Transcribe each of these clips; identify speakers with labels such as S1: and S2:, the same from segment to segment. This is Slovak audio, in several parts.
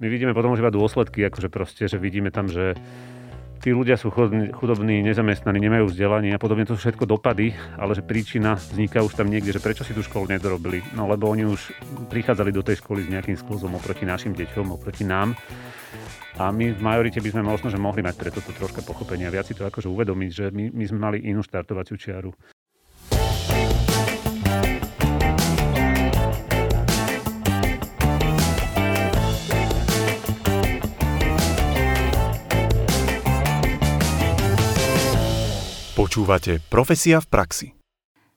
S1: my vidíme potom už iba dôsledky, akože proste, že vidíme tam, že tí ľudia sú chudobní, nezamestnaní, nemajú vzdelanie a podobne, to sú všetko dopady, ale že príčina vzniká už tam niekde, že prečo si tú školu nedorobili. No lebo oni už prichádzali do tej školy s nejakým skluzom oproti našim deťom, oproti nám. A my v majorite by sme možno, že mohli mať preto to troška pochopenia, viac si to akože uvedomiť, že my, my sme mali inú štartovaciu čiaru.
S2: Počúvate Profesia v praxi.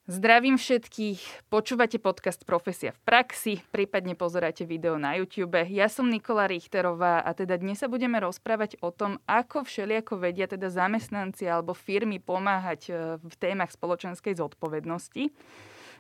S3: Zdravím všetkých, počúvate podcast Profesia v praxi, prípadne pozeráte video na YouTube. Ja som Nikola Richterová a teda dnes sa budeme rozprávať o tom, ako všelijako vedia teda zamestnanci alebo firmy pomáhať e, v témach spoločenskej zodpovednosti.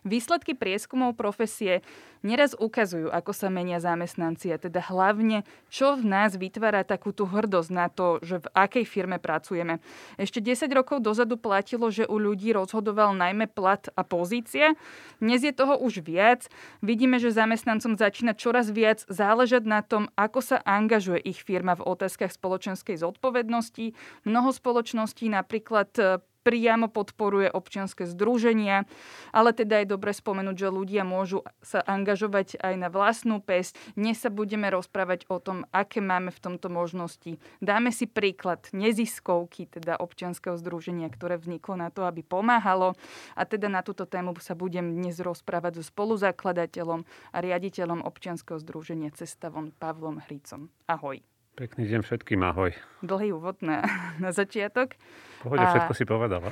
S3: Výsledky prieskumov profesie neraz ukazujú, ako sa menia zamestnanci a teda hlavne, čo v nás vytvára takú tú hrdosť na to, že v akej firme pracujeme. Ešte 10 rokov dozadu platilo, že u ľudí rozhodoval najmä plat a pozícia. Dnes je toho už viac. Vidíme, že zamestnancom začína čoraz viac záležať na tom, ako sa angažuje ich firma v otázkach spoločenskej zodpovednosti. Mnoho spoločností napríklad priamo podporuje občianske združenia, ale teda je dobre spomenúť, že ľudia môžu sa angažovať aj na vlastnú pesť. Dnes sa budeme rozprávať o tom, aké máme v tomto možnosti. Dáme si príklad neziskovky, teda občianskeho združenia, ktoré vzniklo na to, aby pomáhalo. A teda na túto tému sa budem dnes rozprávať so spoluzakladateľom a riaditeľom občianskeho združenia Cesta Pavlom Hricom. Ahoj.
S1: Pekný deň všetkým, ahoj.
S3: Dlhý úvod na, na začiatok.
S1: Pohode, a... všetko si povedala.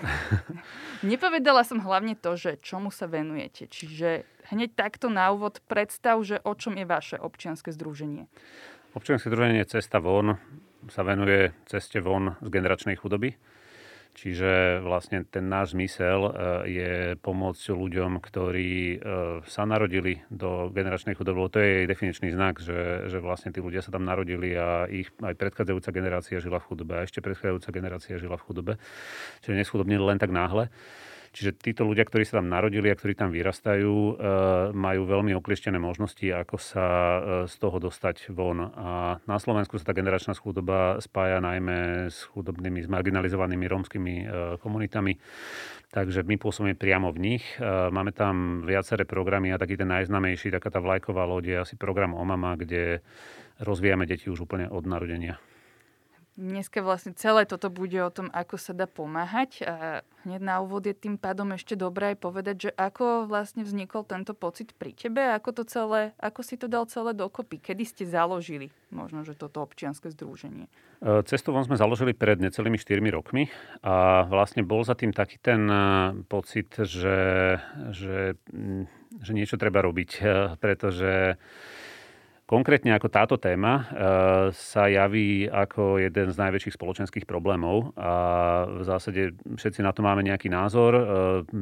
S3: Nepovedala som hlavne to, že čomu sa venujete. Čiže hneď takto na úvod predstav, že o čom je vaše občianske združenie.
S1: Občianske združenie Cesta von sa venuje ceste von z generačnej chudoby. Čiže vlastne ten náš zmysel e, je pomôcť ľuďom, ktorí e, sa narodili do generačnej chudoby. To je jej definičný znak, že, že vlastne tí ľudia sa tam narodili a ich aj predchádzajúca generácia žila v chudobe a ešte predchádzajúca generácia žila v chudobe. Čiže neschudobnili len tak náhle. Čiže títo ľudia, ktorí sa tam narodili a ktorí tam vyrastajú, e, majú veľmi oklieštené možnosti, ako sa e, z toho dostať von. A na Slovensku sa tá generačná chudoba spája najmä s chudobnými, s marginalizovanými rómskymi e, komunitami. Takže my pôsobíme priamo v nich. Máme tam viaceré programy a taký ten najznamejší, taká tá vlajková loď je asi program OMAMA, kde rozvíjame deti už úplne od narodenia.
S3: Dneska vlastne celé toto bude o tom, ako sa dá pomáhať. A hneď na úvod je tým pádom ešte dobré aj povedať, že ako vlastne vznikol tento pocit pri tebe, ako to celé, ako si to dal celé dokopy, kedy ste založili možno, že toto občianske združenie.
S1: E, cestu von sme založili pred necelými 4 rokmi a vlastne bol za tým taký ten e, pocit, že, že, že niečo treba robiť, e, pretože Konkrétne ako táto téma e, sa javí ako jeden z najväčších spoločenských problémov a v zásade všetci na to máme nejaký názor. E,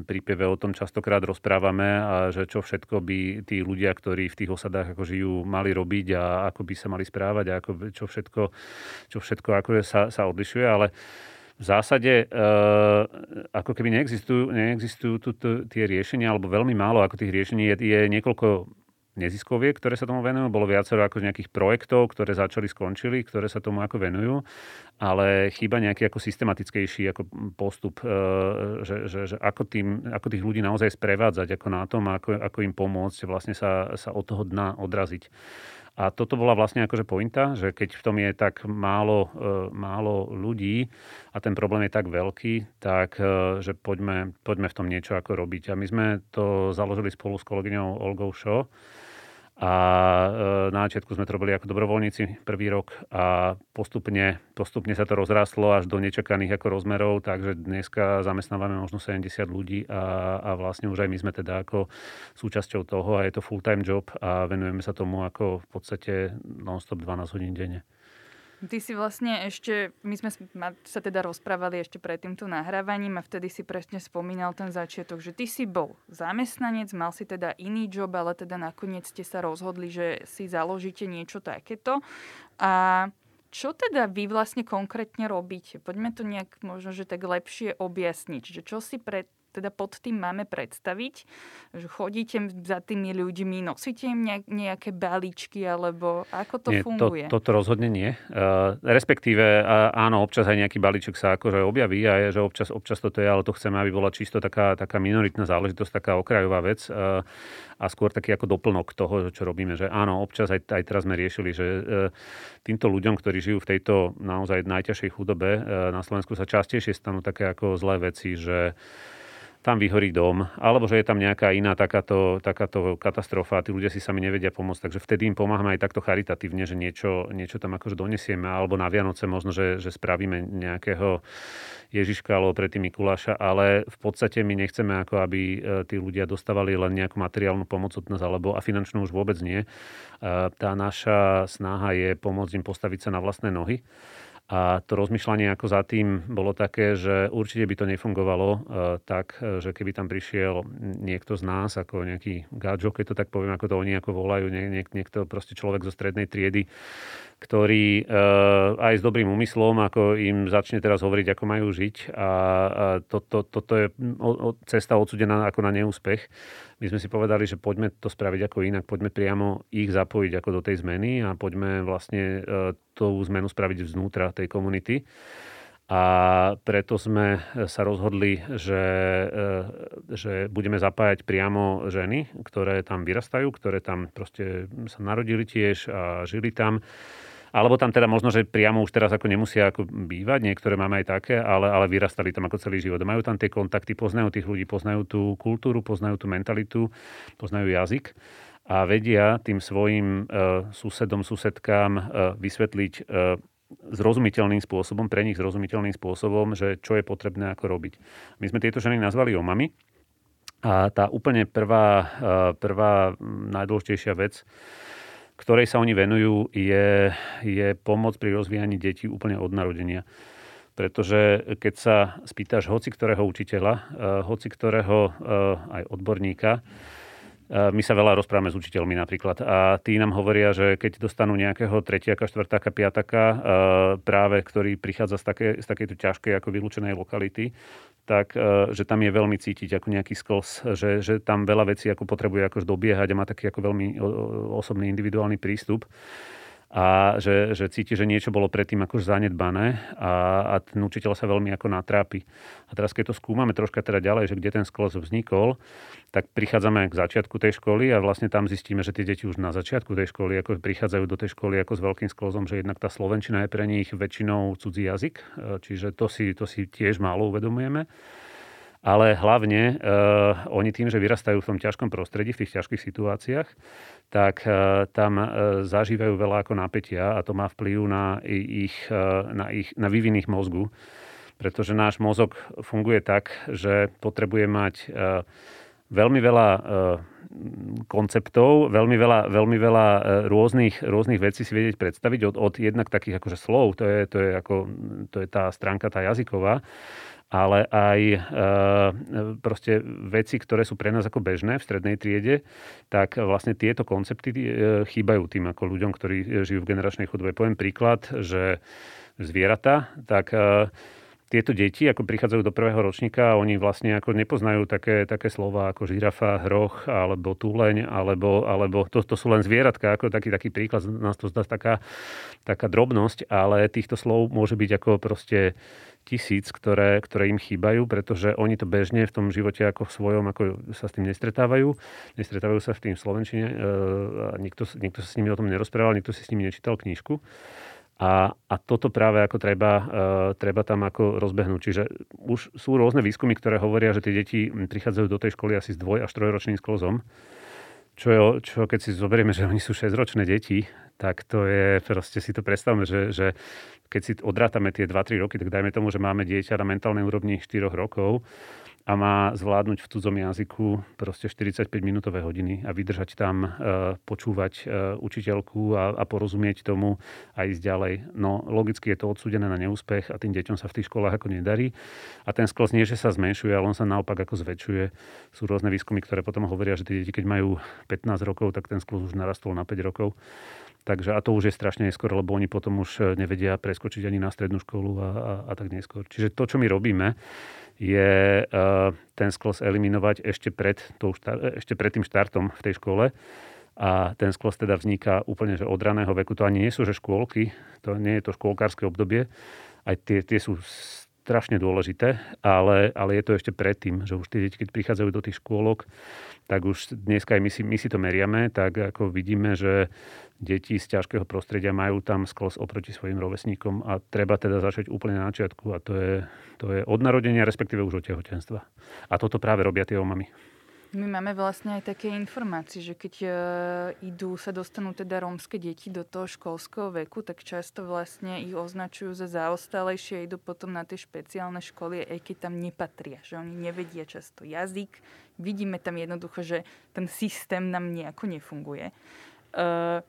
S1: pri pieve o tom častokrát rozprávame, že čo všetko by tí ľudia, ktorí v tých osadách ako žijú, mali robiť a ako by sa mali správať a ako, čo všetko, čo všetko ako sa, sa odlišuje, ale v zásade e, ako keby neexistujú, neexistujú tu tie riešenia, alebo veľmi málo ako tých riešení je, je niekoľko neziskoviek, ktoré sa tomu venujú. Bolo viacero ako nejakých projektov, ktoré začali, skončili, ktoré sa tomu ako venujú, ale chýba nejaký ako systematickejší ako postup, e, že, že, že ako, tým, ako tých ľudí naozaj sprevádzať, ako na tom, ako, ako im pomôcť vlastne sa, sa od toho dna odraziť. A toto bola vlastne akože pointa, že keď v tom je tak málo, e, málo ľudí a ten problém je tak veľký, tak e, že poďme, poďme v tom niečo ako robiť. A my sme to založili spolu s kolegyňou Olgou Šo, a e, na začiatku sme to robili ako dobrovoľníci prvý rok a postupne, postupne sa to rozrastlo až do nečakaných ako rozmerov, takže dneska zamestnávame možno 70 ľudí a, a vlastne už aj my sme teda ako súčasťou toho a je to full-time job a venujeme sa tomu ako v podstate non-stop 12 hodín denne.
S3: Ty si vlastne ešte, my sme sa teda rozprávali ešte pred týmto nahrávaním a vtedy si presne spomínal ten začiatok, že ty si bol zamestnanec, mal si teda iný job, ale teda nakoniec ste sa rozhodli, že si založíte niečo takéto. A čo teda vy vlastne konkrétne robíte? Poďme to nejak možno, že tak lepšie objasniť. Že čo si pre teda pod tým máme predstaviť? Že chodíte za tými ľuďmi, nosíte im nejaké balíčky, alebo ako to
S1: nie,
S3: funguje?
S1: To, toto rozhodne nie. Uh, respektíve, uh, áno, občas aj nejaký balíček sa akože objaví a je, že občas, občas toto je, ale to chceme, aby bola čisto taká, taká minoritná záležitosť, taká okrajová vec uh, a skôr taký ako doplnok toho, čo robíme. Že áno, občas aj, aj teraz sme riešili, že uh, týmto ľuďom, ktorí žijú v tejto naozaj najťažšej chudobe na Slovensku sa častejšie stanú také ako zlé veci, že tam vyhorí dom, alebo že je tam nejaká iná takáto, takáto katastrofa a tí ľudia si sami nevedia pomôcť. Takže vtedy im pomáhame aj takto charitatívne, že niečo, niečo tam akože donesieme, alebo na Vianoce možno, že, že spravíme nejakého Ježiška alebo predtým Mikuláša, ale v podstate my nechceme, ako aby e, tí ľudia dostávali len nejakú materiálnu pomoc od nás, alebo a finančnú už vôbec nie. E, tá naša snaha je pomôcť im postaviť sa na vlastné nohy. A to rozmýšľanie ako za tým bolo také, že určite by to nefungovalo uh, tak, že keby tam prišiel niekto z nás, ako nejaký gadžo, keď to tak poviem, ako to oni ako volajú, nie, nie, niekto proste človek zo strednej triedy, ktorý uh, aj s dobrým úmyslom, ako im začne teraz hovoriť, ako majú žiť. A, a to, to, toto je cesta odsudená ako na neúspech. My sme si povedali, že poďme to spraviť ako inak, poďme priamo ich zapojiť ako do tej zmeny a poďme vlastne uh, tú zmenu spraviť vznútra tej komunity. A preto sme sa rozhodli, že, že budeme zapájať priamo ženy, ktoré tam vyrastajú, ktoré tam proste sa narodili tiež a žili tam alebo tam teda možno, že priamo už teraz ako nemusia ako bývať, niektoré máme aj také, ale, ale vyrastali tam ako celý život. Majú tam tie kontakty, poznajú tých ľudí, poznajú tú kultúru, poznajú tú mentalitu, poznajú jazyk a vedia tým svojim uh, susedom, susedkám uh, vysvetliť uh, zrozumiteľným spôsobom, pre nich zrozumiteľným spôsobom, že čo je potrebné ako robiť. My sme tieto ženy nazvali omami a tá úplne prvá, prvá najdôležitejšia vec, ktorej sa oni venujú, je, je pomoc pri rozvíjaní detí úplne od narodenia. Pretože keď sa spýtaš hoci ktorého učiteľa, eh, hoci ktorého eh, aj odborníka, eh, my sa veľa rozprávame s učiteľmi napríklad a tí nám hovoria, že keď dostanú nejakého tretiaka, štvrtáka, piataka, práve ktorý prichádza z, také, z takejto ťažkej ako vylúčenej lokality, tak e, že tam je veľmi cítiť ako nejaký skos, že, že tam veľa vecí ako potrebuje akož dobiehať a má taký ako veľmi osobný individuálny prístup a že, že cíti, že niečo bolo predtým akož zanedbané a, a ten učiteľ sa veľmi ako natrápi. A teraz keď to skúmame troška teda ďalej, že kde ten sklos vznikol, tak prichádzame k začiatku tej školy a vlastne tam zistíme, že tie deti už na začiatku tej školy ako prichádzajú do tej školy ako s veľkým sklozom, že jednak tá slovenčina je pre nich väčšinou cudzí jazyk, e, čiže to si, to si tiež málo uvedomujeme ale hlavne uh, oni tým, že vyrastajú v tom ťažkom prostredí, v tých ťažkých situáciách, tak uh, tam uh, zažívajú veľa ako napätia a to má vplyv na ich, uh, na, ich, na vývin ich mozgu, pretože náš mozog funguje tak, že potrebuje mať uh, veľmi veľa uh, konceptov, veľmi veľa, veľmi veľa rôznych, rôznych vecí si vedieť predstaviť od, od jednak takých akože slov, to je, to je, ako, to je tá stránka tá jazyková, ale aj e, proste veci, ktoré sú pre nás ako bežné v strednej triede, tak vlastne tieto koncepty e, chýbajú tým ako ľuďom, ktorí žijú v generačnej chudobe. Poviem príklad, že zvieratá, tak e, tieto deti, ako prichádzajú do prvého ročníka, oni vlastne ako nepoznajú také, také slova ako žirafa, hroch, alebo túleň, alebo, alebo to, to sú len zvieratka, ako taký, taký príklad, nás to zdá taká, taká drobnosť, ale týchto slov môže byť ako proste tisíc, ktoré, ktoré im chýbajú, pretože oni to bežne v tom živote ako v svojom, ako sa s tým nestretávajú. Nestretávajú sa v tým slovenčine, e, nikto, nikto sa s nimi o tom nerozprával, nikto si s nimi nečítal knižku. A, a toto práve ako treba, uh, treba tam ako rozbehnúť. Čiže už sú rôzne výskumy, ktoré hovoria, že tie deti prichádzajú do tej školy asi s dvoj- až trojročným sklozom. Čo, je, čo keď si zoberieme, že oni sú 6-ročné deti, tak to je, proste si to predstavme, že, že keď si odrátame tie 2-3 roky, tak dajme tomu, že máme dieťa na mentálnej úrovni 4 rokov a má zvládnuť v cudzom jazyku proste 45 minútové hodiny a vydržať tam, e, počúvať e, učiteľku a, a porozumieť tomu a ísť ďalej. No logicky je to odsúdené na neúspech a tým deťom sa v tých školách ako nedarí. A ten sklos nie, že sa zmenšuje, ale on sa naopak ako zväčšuje. Sú rôzne výskumy, ktoré potom hovoria, že tie deti, keď majú 15 rokov, tak ten sklos už narastol na 5 rokov. Takže a to už je strašne neskôr, lebo oni potom už nevedia preskočiť ani na strednú školu a, a, a tak neskôr. Čiže to, čo my robíme, je uh, ten sklos eliminovať ešte pred, tou, ešte pred tým štartom v tej škole. A ten sklos teda vzniká úplne že od raného veku. To ani nie sú že škôlky, to nie je to škôlkárske obdobie. Aj tie, tie sú strašne dôležité, ale, ale je to ešte predtým, že už tie deti, keď prichádzajú do tých škôlok, tak už dneska aj my si, my si to meriame, tak ako vidíme, že deti z ťažkého prostredia majú tam sklos oproti svojim rovesníkom a treba teda začať úplne na začiatku a to je, to je od narodenia, respektíve už od tehotenstva. A toto práve robia tie omamy.
S3: My máme vlastne aj také informácie, že keď uh, idú, sa dostanú teda rómske deti do toho školského veku, tak často vlastne ich označujú za zaostalejšie a idú potom na tie špeciálne školy, aj keď tam nepatria, že oni nevedia často jazyk. Vidíme tam jednoducho, že ten systém nám nejako nefunguje. Uh,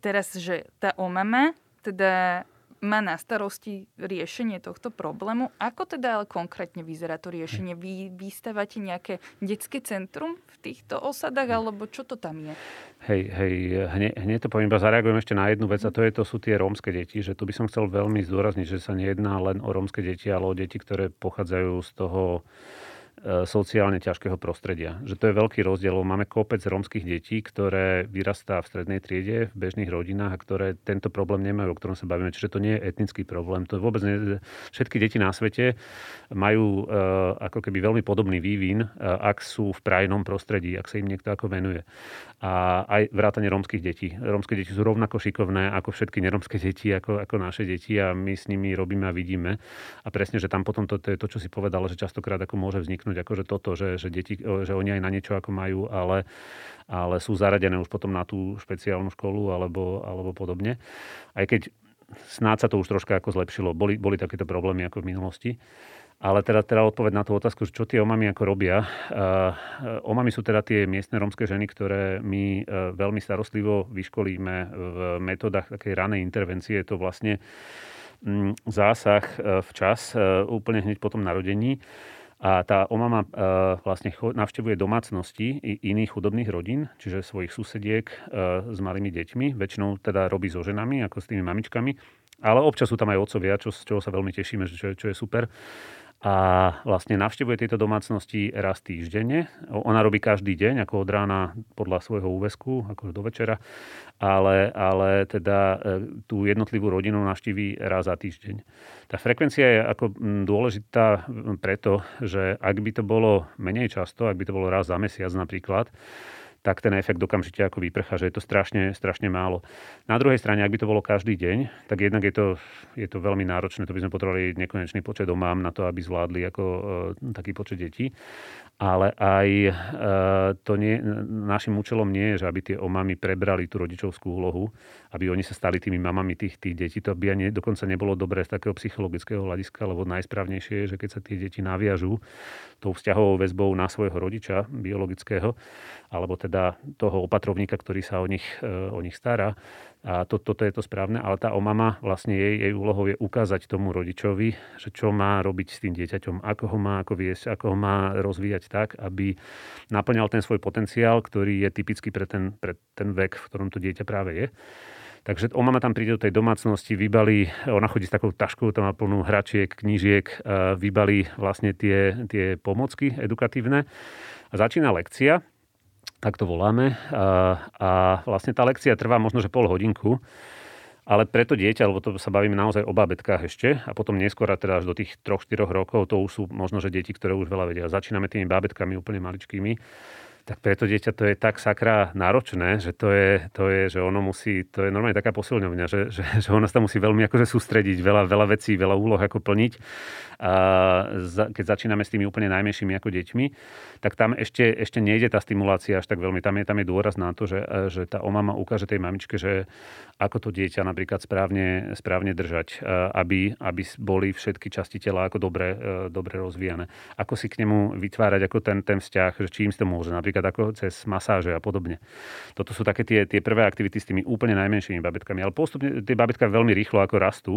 S3: teraz, že tá omama teda má na starosti riešenie tohto problému. Ako teda ale konkrétne vyzerá to riešenie? Vy vystávate nejaké detské centrum v týchto osadách, alebo čo to tam je?
S1: Hej, hej, hneď, hneď to poviem, iba zareagujem ešte na jednu vec a to, je, to sú tie rómske deti, že tu by som chcel veľmi zdôrazniť, že sa nejedná len o rómske deti, ale o deti, ktoré pochádzajú z toho sociálne ťažkého prostredia. Že to je veľký rozdiel, lebo máme kopec rómskych detí, ktoré vyrastá v strednej triede, v bežných rodinách a ktoré tento problém nemajú, o ktorom sa bavíme. Čiže to nie je etnický problém. To vôbec nie... Všetky deti na svete majú uh, ako keby veľmi podobný vývin, uh, ak sú v prajnom prostredí, ak sa im niekto ako venuje. A aj vrátanie rómskych detí. Rómske deti sú rovnako šikovné ako všetky nerómske deti, ako, ako naše deti a my s nimi robíme a vidíme. A presne, že tam potom to, to je to, čo si povedala, že častokrát ako môže vzniknúť vypichnúť akože toto, že, že, deti, že oni aj na niečo ako majú, ale, ale sú zaradené už potom na tú špeciálnu školu alebo, alebo podobne. Aj keď snáď sa to už troška ako zlepšilo. Boli, boli takéto problémy ako v minulosti. Ale teda, teda odpoveď na tú otázku, čo tie omamy ako robia. Uh, omamy sú teda tie miestne romské ženy, ktoré my uh, veľmi starostlivo vyškolíme v metodách takej ranej intervencie. Je to vlastne um, zásah uh, včas, uh, úplne hneď po tom narodení a tá omama e, vlastne navštevuje domácnosti iných chudobných rodín, čiže svojich susediek e, s malými deťmi. Väčšinou teda robí so ženami, ako s tými mamičkami. Ale občas sú tam aj otcovia, čo, z čoho sa veľmi tešíme, čo, čo je super a vlastne navštevuje tieto domácnosti raz týždenne. Ona robí každý deň, ako od rána podľa svojho úvesku, ako do večera, ale, ale teda e, tú jednotlivú rodinu navštíví raz za týždeň. Tá frekvencia je ako dôležitá preto, že ak by to bolo menej často, ak by to bolo raz za mesiac napríklad, tak ten efekt okamžite ako vyprcha, že je to strašne, strašne málo. Na druhej strane, ak by to bolo každý deň, tak jednak je to, je to veľmi náročné, to by sme potrebovali nekonečný počet domám na to, aby zvládli ako e, taký počet detí ale aj e, to nie, našim účelom nie je, že aby tie omamy prebrali tú rodičovskú úlohu, aby oni sa stali tými mamami tých, tých detí. To by ani dokonca nebolo dobré z takého psychologického hľadiska, lebo najsprávnejšie je, že keď sa tie deti naviažú tou vzťahovou väzbou na svojho rodiča biologického, alebo teda toho opatrovníka, ktorý sa o nich, e, o nich stará, a to, toto je to správne, ale tá omama, vlastne jej, jej úlohou je ukázať tomu rodičovi, že čo má robiť s tým dieťaťom, ako ho má ako viesť, ako ho má rozvíjať tak, aby naplňal ten svoj potenciál, ktorý je typický pre ten, pre ten vek, v ktorom to dieťa práve je. Takže omama tam príde do tej domácnosti, vybalí, ona chodí s takou taškou, tam má plnú hračiek, knížiek, vybalí vlastne tie, tie pomocky edukatívne. A začína lekcia tak to voláme. A, a vlastne tá lekcia trvá možno, že pol hodinku. Ale preto dieťa, lebo to sa bavíme naozaj o babetkách ešte a potom neskôr, teda až do tých 3-4 rokov, to už sú možno, že deti, ktoré už veľa vedia. Začíname tými babetkami úplne maličkými tak pre to dieťa to je tak sakra náročné, že to je, to je, že ono musí, to je normálne taká posilňovňa, že, že, že ono sa musí veľmi akože sústrediť, veľa, veľa vecí, veľa úloh ako plniť. A za, keď začíname s tými úplne najmenšími ako deťmi, tak tam ešte, ešte nejde tá stimulácia až tak veľmi. Tam je, tam je dôraz na to, že, že tá omama ukáže tej mamičke, že ako to dieťa napríklad správne, správne držať, aby, aby boli všetky časti tela ako dobre, dobre rozvíjane. Ako si k nemu vytvárať ako ten, ten vzťah, že čím to môže. Napríklad napríklad ako cez masáže a podobne. Toto sú také tie, tie prvé aktivity s tými úplne najmenšími babetkami. Ale postupne tie babetka veľmi rýchlo ako rastú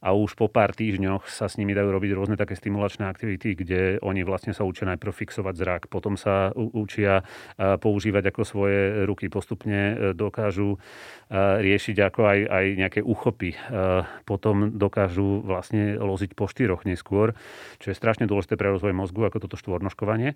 S1: a už po pár týždňoch sa s nimi dajú robiť rôzne také stimulačné aktivity, kde oni vlastne sa učia najprv fixovať zrak, potom sa učia používať ako svoje ruky, postupne dokážu riešiť ako aj, aj nejaké uchopy. Potom dokážu vlastne loziť po štyroch neskôr, čo je strašne dôležité pre rozvoj mozgu, ako toto štvornoškovanie.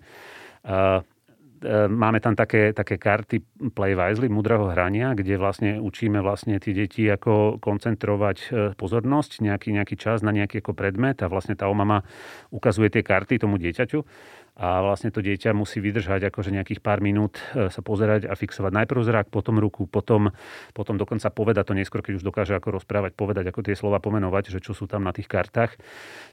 S1: E, máme tam také, také karty Play Wisely, mudrého hrania, kde vlastne učíme vlastne tie deti ako koncentrovať e, pozornosť, nejaký, nejaký čas na nejaký ako predmet a vlastne tá omama ukazuje tie karty tomu dieťaťu a vlastne to dieťa musí vydržať akože nejakých pár minút e, sa pozerať a fixovať najprv zrak, potom ruku, potom, potom dokonca povedať to neskôr, keď už dokáže ako rozprávať, povedať, ako tie slova pomenovať, že čo sú tam na tých kartách.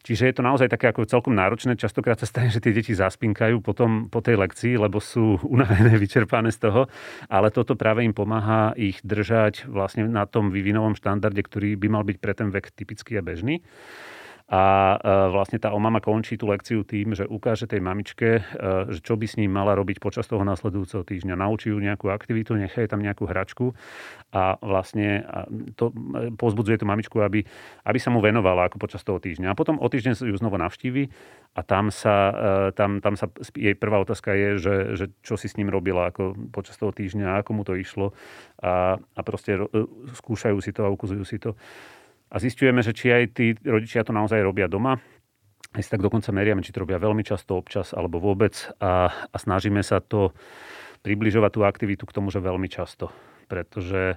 S1: Čiže je to naozaj také ako celkom náročné. Častokrát sa stane, že tie deti zaspinkajú potom po tej lekcii, lebo sú unavené, vyčerpané z toho, ale toto práve im pomáha ich držať vlastne na tom vývinovom štandarde, ktorý by mal byť pre ten vek typický a bežný. A e, vlastne tá omama končí tú lekciu tým, že ukáže tej mamičke, e, že čo by s ním mala robiť počas toho nasledujúceho týždňa. Naučí ju nejakú aktivitu, nechaj tam nejakú hračku a vlastne to e, pozbudzuje tú mamičku, aby, aby sa mu venovala ako počas toho týždňa. A potom o týždeň ju znovu navštívi a tam sa, tam, tam sa jej prvá otázka je, že, že čo si s ním robila ako počas toho týždňa, ako mu to išlo a, a proste skúšajú si to a ukazujú si to. A zistujeme, že či aj tí rodičia to naozaj robia doma, aj si tak dokonca meriame, či to robia veľmi často, občas alebo vôbec. A, a snažíme sa to približovať tú aktivitu k tomu, že veľmi často. Pretože e,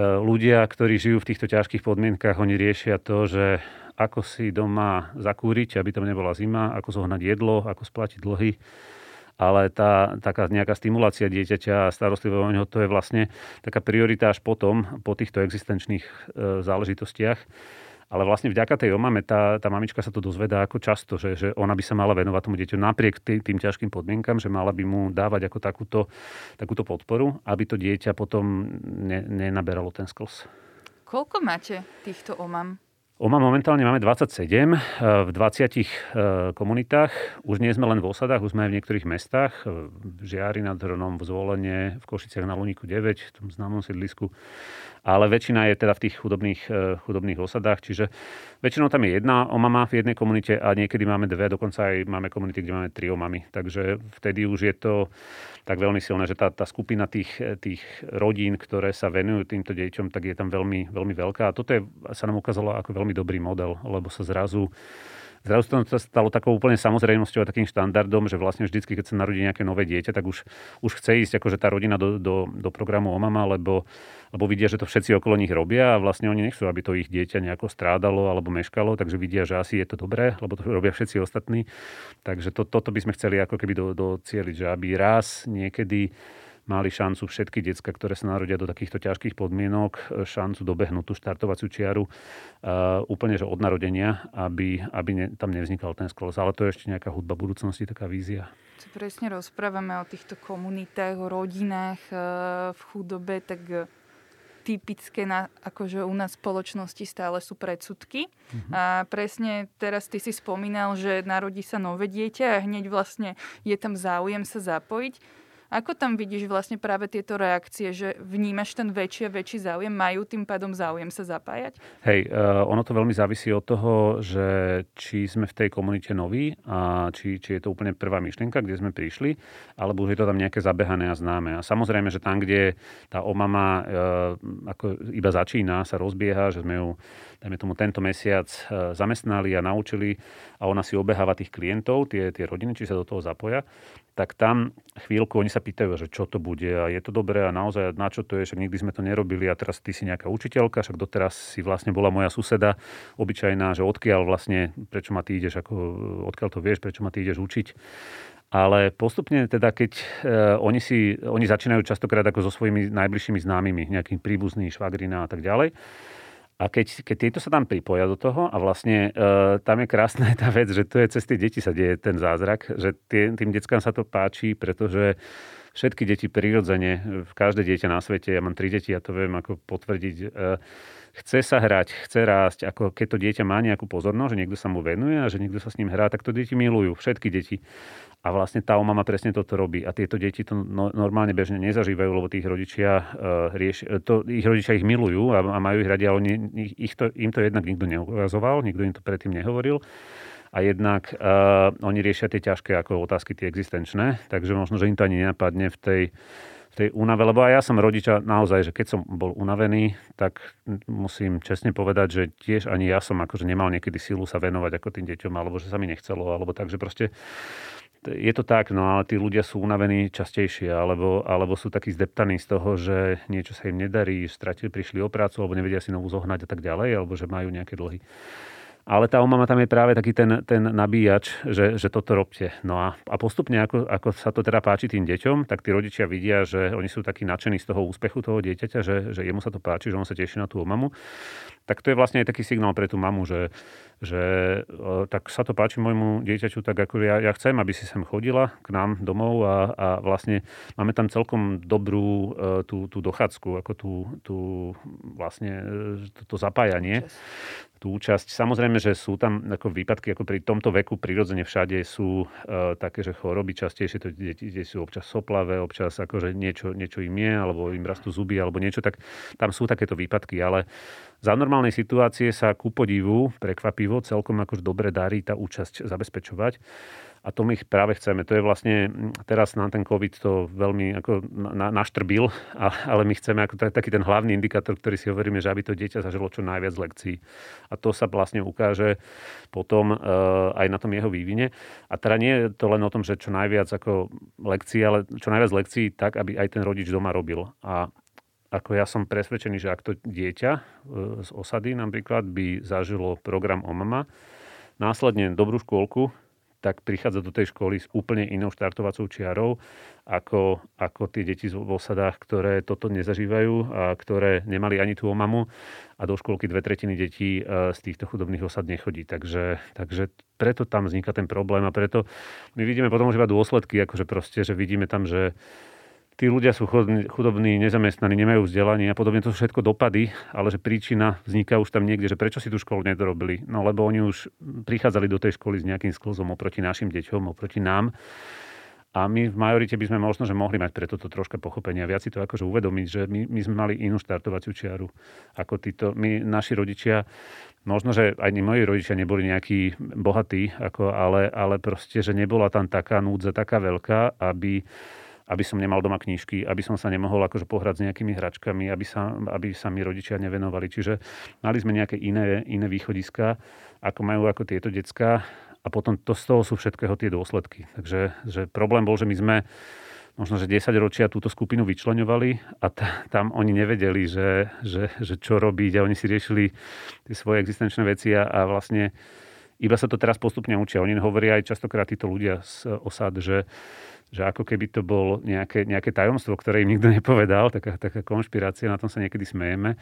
S1: ľudia, ktorí žijú v týchto ťažkých podmienkach, oni riešia to, že ako si doma zakúriť, aby tam nebola zima, ako zohnať jedlo, ako splatiť dlhy ale tá taká nejaká stimulácia dieťaťa a starostlivého o neho, to je vlastne taká priorita až potom, po týchto existenčných e, záležitostiach. Ale vlastne vďaka tej omame tá, tá mamička sa to dozvedá ako často, že, že ona by sa mala venovať tomu dieťu napriek tý, tým ťažkým podmienkam, že mala by mu dávať ako takúto, takúto podporu, aby to dieťa potom ne, nenaberalo ten sklz.
S3: Koľko máte týchto omam?
S1: OMA momentálne máme 27 eh, v 20 eh, komunitách. Už nie sme len v osadách, už sme aj v niektorých mestách. V Žiari nad Hronom, v Zvolenie, v Košiciach na Luníku 9, v tom známom sídlisku ale väčšina je teda v tých chudobných, eh, chudobných osadách, čiže väčšinou tam je jedna omama v jednej komunite a niekedy máme dve, dokonca aj máme komunity, kde máme tri omamy. Takže vtedy už je to tak veľmi silné, že tá, tá skupina tých, tých rodín, ktoré sa venujú týmto deťom, tak je tam veľmi, veľmi veľká. A toto je, sa nám ukázalo ako veľmi dobrý model, lebo sa zrazu Zrazu to stalo takou úplne samozrejmosťou a takým štandardom, že vlastne vždycky, keď sa narodí nejaké nové dieťa, tak už, už chce ísť akože tá rodina do, do, do programu Omama, lebo, lebo vidia, že to všetci okolo nich robia a vlastne oni nechcú, aby to ich dieťa nejako strádalo alebo meškalo, takže vidia, že asi je to dobré, lebo to robia všetci ostatní. Takže to, toto by sme chceli ako keby do, docieliť, že aby raz niekedy mali šancu všetky decka, ktoré sa narodia do takýchto ťažkých podmienok, šancu dobehnúť tú štartovaciu čiaru uh, úplne že od narodenia, aby, aby ne, tam nevznikal ten sklos. Ale to je ešte nejaká hudba budúcnosti, taká vízia.
S3: Čo presne rozprávame o týchto komunitách, o rodinách uh, v chudobe, tak uh, typické na, akože u nás spoločnosti stále sú predsudky. Uh-huh. A presne teraz ty si spomínal, že narodí sa nové dieťa a hneď vlastne je tam záujem sa zapojiť. Ako tam vidíš vlastne práve tieto reakcie, že vnímaš ten väčší a väčší záujem, majú tým pádom záujem sa zapájať?
S1: Hej, uh, ono to veľmi závisí od toho, že či sme v tej komunite noví a či, či je to úplne prvá myšlienka, kde sme prišli, alebo už je to tam nejaké zabehané a známe. A samozrejme, že tam, kde tá omama uh, ako iba začína, sa rozbieha, že sme ju dajme tomu tento mesiac e, zamestnali a naučili a ona si obeháva tých klientov, tie, tie rodiny, či sa do toho zapoja, tak tam chvíľku oni sa pýtajú, že čo to bude a je to dobré a naozaj na čo to je, však nikdy sme to nerobili a teraz ty si nejaká učiteľka, však doteraz si vlastne bola moja suseda obyčajná, že odkiaľ vlastne, prečo ma ty ideš, ako, odkiaľ to vieš, prečo ma ty ideš učiť. Ale postupne teda, keď e, oni, si, oni začínajú častokrát ako so svojimi najbližšími známymi, nejakým príbuznými, švagrina a tak ďalej, a keď, keď tieto sa tam pripoja do toho a vlastne e, tam je krásna tá vec, že to je cez tie deti sa deje ten zázrak, že tie, tým deckám sa to páči, pretože všetky deti prirodzene, každé dieťa na svete, ja mám tri deti, ja to viem ako potvrdiť, e, chce sa hrať, chce rásť, ako keď to dieťa má nejakú pozornosť, že niekto sa mu venuje a že niekto sa s ním hrá, tak to deti milujú, všetky deti. A vlastne tá mama presne toto robí. A tieto deti to no, normálne bežne nezažívajú, lebo tých rodičia, uh, rieš, to, ich rodičia ich milujú a, a majú ich radi, ale oni, ich to, im to jednak nikto neukazoval, nikto im to predtým nehovoril. A jednak uh, oni riešia tie ťažké ako otázky, tie existenčné, takže možno, že im to ani nenapadne v tej, tej únave, lebo aj ja som rodiča naozaj, že keď som bol unavený, tak musím čestne povedať, že tiež ani ja som akože nemal niekedy silu sa venovať ako tým deťom, alebo že sa mi nechcelo, alebo tak, že proste je to tak, no ale tí ľudia sú unavení častejšie, alebo, alebo sú takí zdeptaní z toho, že niečo sa im nedarí, stratili, prišli o prácu, alebo nevedia si novú zohnať a tak ďalej, alebo že majú nejaké dlhy. Ale tá omama tam je práve taký ten, ten nabíjač, že, že toto robte. No a, a postupne, ako, ako sa to teda páči tým deťom, tak tí rodičia vidia, že oni sú takí nadšení z toho úspechu toho dieťaťa, že, že jemu sa to páči, že on sa teší na tú omamu. Tak to je vlastne aj taký signál pre tú mamu, že, že e, tak sa to páči môjmu dieťaťu, tak ako ja, ja chcem, aby si sem chodila k nám domov a, a vlastne máme tam celkom dobrú e, tú, tú dochádzku, ako tú, tú vlastne e, to, to zapájanie tú účasť. Samozrejme, že sú tam ako výpadky, ako pri tomto veku prirodzene všade sú e, také, že choroby častejšie, to deti, deti sú občas soplavé, občas akože niečo, niečo im je, alebo im rastú zuby, alebo niečo, tak tam sú takéto výpadky, ale za normálnej situácie sa ku podivu, prekvapivo, celkom akož dobre darí tá účasť zabezpečovať. A to my práve chceme. To je vlastne, teraz na ten COVID to veľmi ako na, naštrbil, ale my chceme ako taký ten hlavný indikátor, ktorý si hovoríme, že aby to dieťa zažilo čo najviac lekcií. A to sa vlastne ukáže potom uh, aj na tom jeho vývine. A teda nie je to len o tom, že čo najviac ako lekcií, ale čo najviac lekcií tak, aby aj ten rodič doma robil. A ako ja som presvedčený, že ak to dieťa e, z osady napríklad by zažilo program OMAMA, následne dobrú škôlku, tak prichádza do tej školy s úplne inou štartovacou čiarou, ako, ako tie deti v osadách, ktoré toto nezažívajú a ktoré nemali ani tú omamu a do školky dve tretiny detí e, z týchto chudobných osad nechodí. Takže, takže preto tam vzniká ten problém a preto my vidíme potom už iba dôsledky, akože proste, že vidíme tam, že tí ľudia sú chudobní, nezamestnaní, nemajú vzdelanie a podobne. To sú všetko dopady, ale že príčina vzniká už tam niekde, že prečo si tú školu nedorobili. No lebo oni už prichádzali do tej školy s nejakým sklzom oproti našim deťom, oproti nám. A my v majorite by sme možno, že mohli mať preto to troška pochopenia. Viac si to akože uvedomiť, že my, my sme mali inú štartovaciu čiaru. Ako títo, my, naši rodičia, možno, že ani moji rodičia neboli nejakí bohatí, ako, ale, ale proste, že nebola tam taká núdza, taká veľká, aby, aby som nemal doma knížky, aby som sa nemohol akože pohrať s nejakými hračkami, aby sa, aby sa mi rodičia nevenovali. Čiže mali sme nejaké iné, iné východiska, ako majú ako tieto decka a potom to z toho sú všetkého tie dôsledky. Takže že problém bol, že my sme možno, že 10 ročia túto skupinu vyčleňovali a t- tam oni nevedeli, že, že, že čo robiť a oni si riešili tie svoje existenčné veci a, a vlastne iba sa to teraz postupne učia. Oni hovoria aj častokrát títo ľudia z osad, že že ako keby to bol nejaké, nejaké tajomstvo, ktoré im nikto nepovedal, taká, taká konšpirácia, na tom sa niekedy smejeme,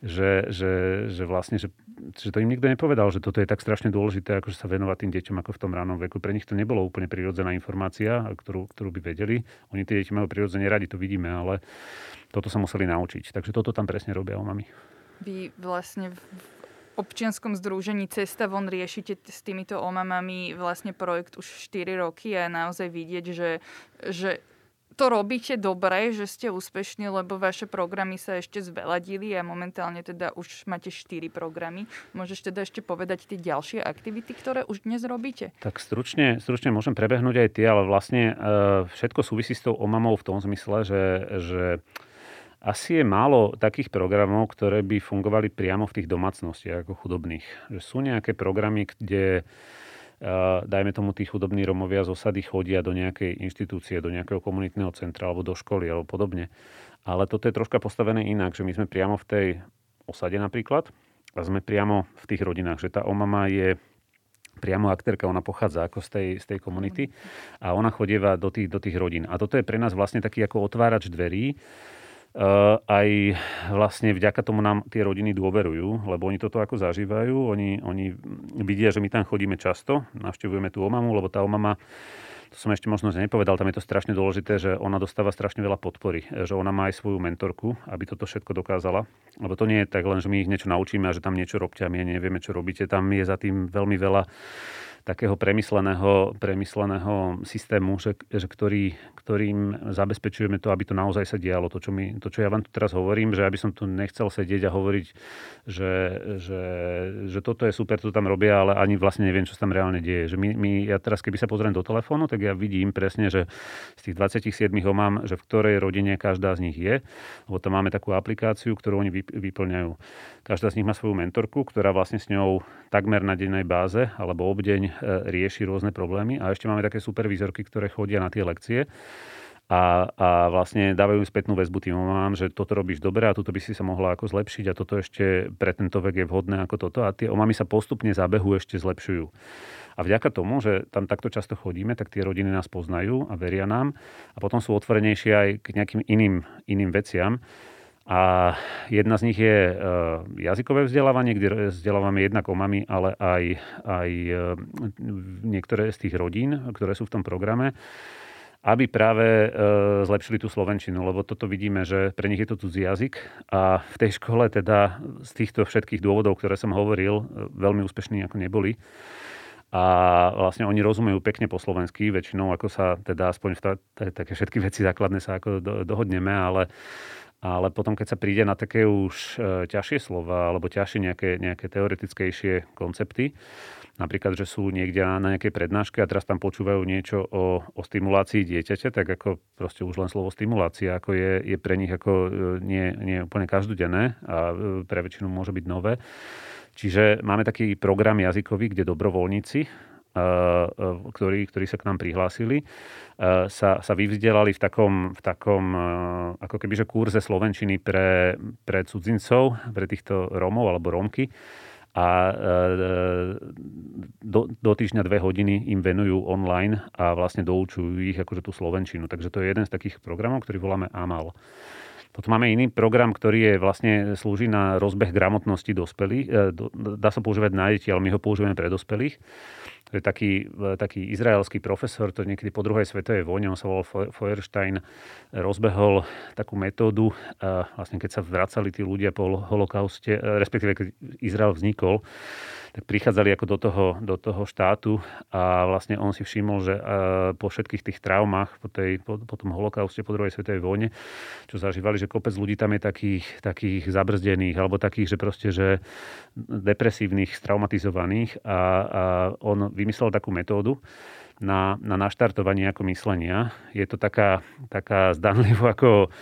S1: že, že, že vlastne, že, že to im nikto nepovedal, že toto je tak strašne dôležité, ako sa venovať tým deťom ako v tom ránom veku. Pre nich to nebolo úplne prirodzená informácia, ktorú, ktorú by vedeli. Oni tie deti majú prirodzene radi, to vidíme, ale toto sa museli naučiť. Takže toto tam presne robia o mami.
S3: Vy vlastne občianskom združení Cesta von riešite s týmito omamami vlastne projekt už 4 roky a je naozaj vidieť, že, že to robíte dobre, že ste úspešní, lebo vaše programy sa ešte zveladili a momentálne teda už máte 4 programy. Môžeš teda ešte povedať tie ďalšie aktivity, ktoré už dnes robíte?
S1: Tak stručne, stručne môžem prebehnúť aj tie, ale vlastne uh, všetko súvisí s tou omamou v tom zmysle, že, že asi je málo takých programov, ktoré by fungovali priamo v tých domácnostiach ako chudobných. Že sú nejaké programy, kde dajme tomu tí chudobní Romovia z osady chodia do nejakej inštitúcie, do nejakého komunitného centra alebo do školy alebo podobne. Ale toto je troška postavené inak, že my sme priamo v tej osade napríklad a sme priamo v tých rodinách, že tá omama je priamo aktérka, ona pochádza ako z tej, z tej komunity a ona chodieva do tých, do tých rodín. A toto je pre nás vlastne taký ako otvárač dverí, aj vlastne vďaka tomu nám tie rodiny dôverujú, lebo oni toto ako zažívajú, oni, oni vidia, že my tam chodíme často, navštevujeme tú omamu, lebo tá omama to som ešte možno nepovedal, tam je to strašne dôležité, že ona dostáva strašne veľa podpory, že ona má aj svoju mentorku, aby toto všetko dokázala. Lebo to nie je tak len, že my ich niečo naučíme a že tam niečo robte a my nevieme, čo robíte. Tam je za tým veľmi veľa takého premysleného, premysleného systému, že, že ktorý, ktorým zabezpečujeme to, aby to naozaj sa dialo. To čo, my, to, čo ja vám tu teraz hovorím, že aby som tu nechcel sedieť a hovoriť, že, že, že toto je super, to tam robia, ale ani vlastne neviem, čo sa tam reálne deje. Že my, my, ja teraz, keby sa pozriem do telefónu, tak ja vidím presne, že z tých 27 ho mám, že v ktorej rodine každá z nich je, lebo tam máme takú aplikáciu, ktorú oni vyplňajú. Každá z nich má svoju mentorku, ktorá vlastne s ňou takmer na dennej báze alebo obdeň rieši rôzne problémy. A ešte máme také supervízorky, ktoré chodia na tie lekcie a, a vlastne dávajú spätnú väzbu tým omám, že toto robíš dobre a toto by si sa mohla ako zlepšiť a toto ešte pre tento vek je vhodné ako toto a tie omamy sa postupne za behu ešte zlepšujú. A vďaka tomu, že tam takto často chodíme, tak tie rodiny nás poznajú a veria nám a potom sú otvorenejšie aj k nejakým iným, iným veciam. A jedna z nich je e, jazykové vzdelávanie, kde vzdelávame jednak o mami, ale aj, aj e, niektoré z tých rodín, ktoré sú v tom programe aby práve e, zlepšili tú slovenčinu, lebo toto vidíme, že pre nich je to cudzí jazyk a v tej škole teda z týchto všetkých dôvodov, ktoré som hovoril, veľmi úspešní ako neboli. A vlastne oni rozumejú pekne po slovensky, väčšinou ako sa teda aspoň v také všetky veci základné sa ako dohodneme, ale ale potom, keď sa príde na také už e, ťažšie slova alebo ťažšie nejaké, nejaké teoretickejšie koncepty, napríklad, že sú niekde na nejakej prednáške a teraz tam počúvajú niečo o, o stimulácii dieťaťa, tak ako proste už len slovo stimulácia ako je, je pre nich ako e, nie, nie úplne každodenné a e, pre väčšinu môže byť nové. Čiže máme taký program jazykový, kde dobrovoľníci ktorí, ktorí sa k nám prihlásili, sa, sa vyvzdelali v takom, v takom ako keby, že kurze slovenčiny pre, pre cudzincov, pre týchto Rómov alebo Rómky a do, do týždňa dve hodiny im venujú online a vlastne doučujú ich akože tú slovenčinu. Takže to je jeden z takých programov, ktorý voláme AMAL. Potom máme iný program, ktorý je vlastne slúži na rozbeh gramotnosti dospelých. Dá sa používať na deti, ale my ho používame pre dospelých. Je taký, e, taký izraelský profesor, to niekedy po druhej svetovej vojne, on sa volal Feuerstein, rozbehol takú metódu, vlastne keď sa vracali tí ľudia po holokauste, respektíve keď Izrael vznikol, tak prichádzali ako do toho, do toho štátu a vlastne on si všimol, že po všetkých tých traumách, po, tej, po, po tom holokauste, po druhej svetovej vojne, čo zažívali, že kopec ľudí tam je takých, takých zabrzdených alebo takých, že proste, že depresívnych, traumatizovaných a, a on vymyslel takú metódu, na, na naštartovanie ako myslenia. Je to taká, taká zdanlivo ako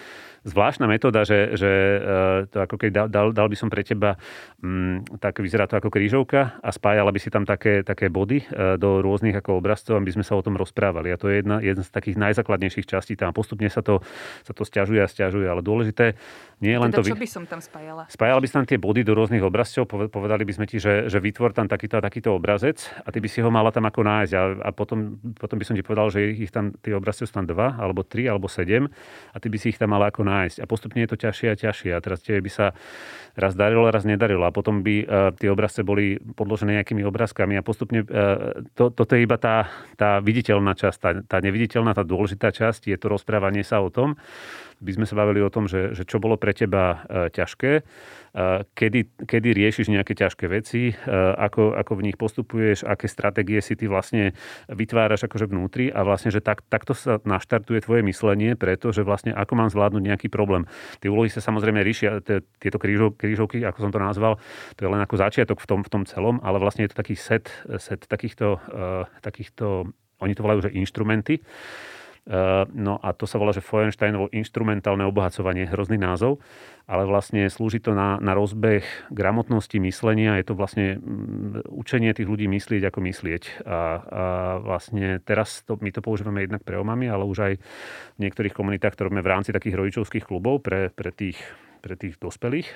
S1: zvláštna metóda, že, že eh, to ako keď dal, dal, dal by som pre teba, m, mm, tak vyzerá to ako krížovka a spájala by si tam také, také body eh, do rôznych ako obrazcov, aby sme sa o tom rozprávali. A to je jedna, jedna z takých najzákladnejších častí. Tam postupne sa to, sa to stiažuje a stiažuje, ale dôležité nie je len
S3: teda
S1: to...
S3: čo by som tam spájala?
S1: Spájala by si tam tie body do rôznych obrazcov, povedali by sme ti, že, že vytvor tam takýto a takýto obrazec a ty by si ho mala tam ako nájsť. A, a potom, potom by som ti povedal, že ich tam, tie obrazce sú tam dva, alebo tri, alebo sedem a ty by si ich tam mala ako nájsť. A postupne je to ťažšie a ťažšie. A teraz tebe by sa raz darilo, raz nedarilo. A potom by uh, tie obrazce boli podložené nejakými obrázkami a postupne uh, to, toto je iba tá, tá viditeľná časť. Tá, tá neviditeľná, tá dôležitá časť je to rozprávanie sa o tom by sme sa bavili o tom, že, že čo bolo pre teba e, ťažké, e, kedy, kedy riešiš nejaké ťažké veci, e, ako, ako v nich postupuješ, aké stratégie si ty vlastne vytváraš akože vnútri a vlastne, že tak, takto sa naštartuje tvoje myslenie, pretože vlastne ako mám zvládnuť nejaký problém. Tie úlohy sa samozrejme ríšia, tieto krížov, krížovky, ako som to nazval, to je len ako začiatok v tom, v tom celom, ale vlastne je to taký set, set takýchto, takýchto oni to volajú, že inštrumenty, no a to sa volá, že Feuersteinovo instrumentálne obohacovanie, hrozný názov, ale vlastne slúži to na, na rozbeh gramotnosti myslenia, je to vlastne mm, učenie tých ľudí myslieť, ako myslieť. A, a vlastne teraz to, my to používame jednak pre omami, ale už aj v niektorých komunitách, ktoré máme v rámci takých rodičovských klubov pre, pre, tých, pre tých dospelých.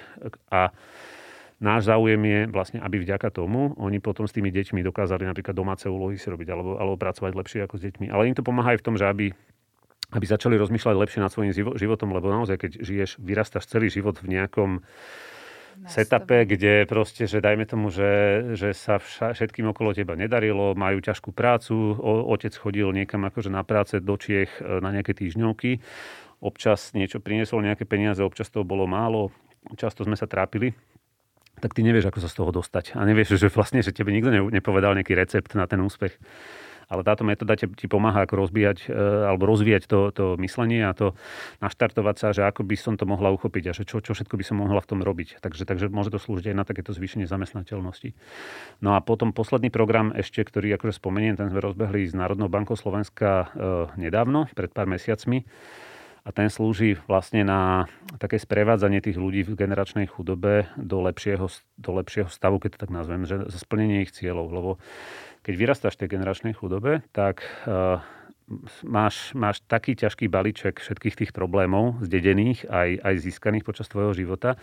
S1: A náš záujem je vlastne, aby vďaka tomu oni potom s tými deťmi dokázali napríklad domáce úlohy si robiť alebo, alebo pracovať lepšie ako s deťmi. Ale im to pomáha aj v tom, že aby aby začali rozmýšľať lepšie nad svojím životom, lebo naozaj, keď žiješ, vyrastáš celý život v nejakom setupe, kde proste, že dajme tomu, že, že sa vša, všetkým okolo teba nedarilo, majú ťažkú prácu, o, otec chodil niekam akože na práce do Čiech e, na nejaké týždňovky, občas niečo priniesol, nejaké peniaze, občas toho bolo málo, často sme sa trápili, tak ty nevieš, ako sa z toho dostať. A nevieš, že vlastne, že tebe nikto nepovedal nejaký recept na ten úspech ale táto metóda ti, pomáha ako rozbíjať e, alebo rozvíjať to, to myslenie a to naštartovať sa, že ako by som to mohla uchopiť a že čo, čo všetko by som mohla v tom robiť. Takže, takže môže to slúžiť aj na takéto zvýšenie zamestnateľnosti. No a potom posledný program ešte, ktorý akože spomeniem, ten sme rozbehli s Národnou bankou Slovenska e, nedávno, pred pár mesiacmi a ten slúži vlastne na také sprevádzanie tých ľudí v generačnej chudobe do lepšieho, do lepšieho stavu, keď to tak nazvem, že za splnenie ich cieľov. Lebo keď vyrastáš v tej generačnej chudobe, tak uh, máš, máš taký ťažký balíček všetkých tých problémov zdedených, aj, aj získaných počas tvojho života.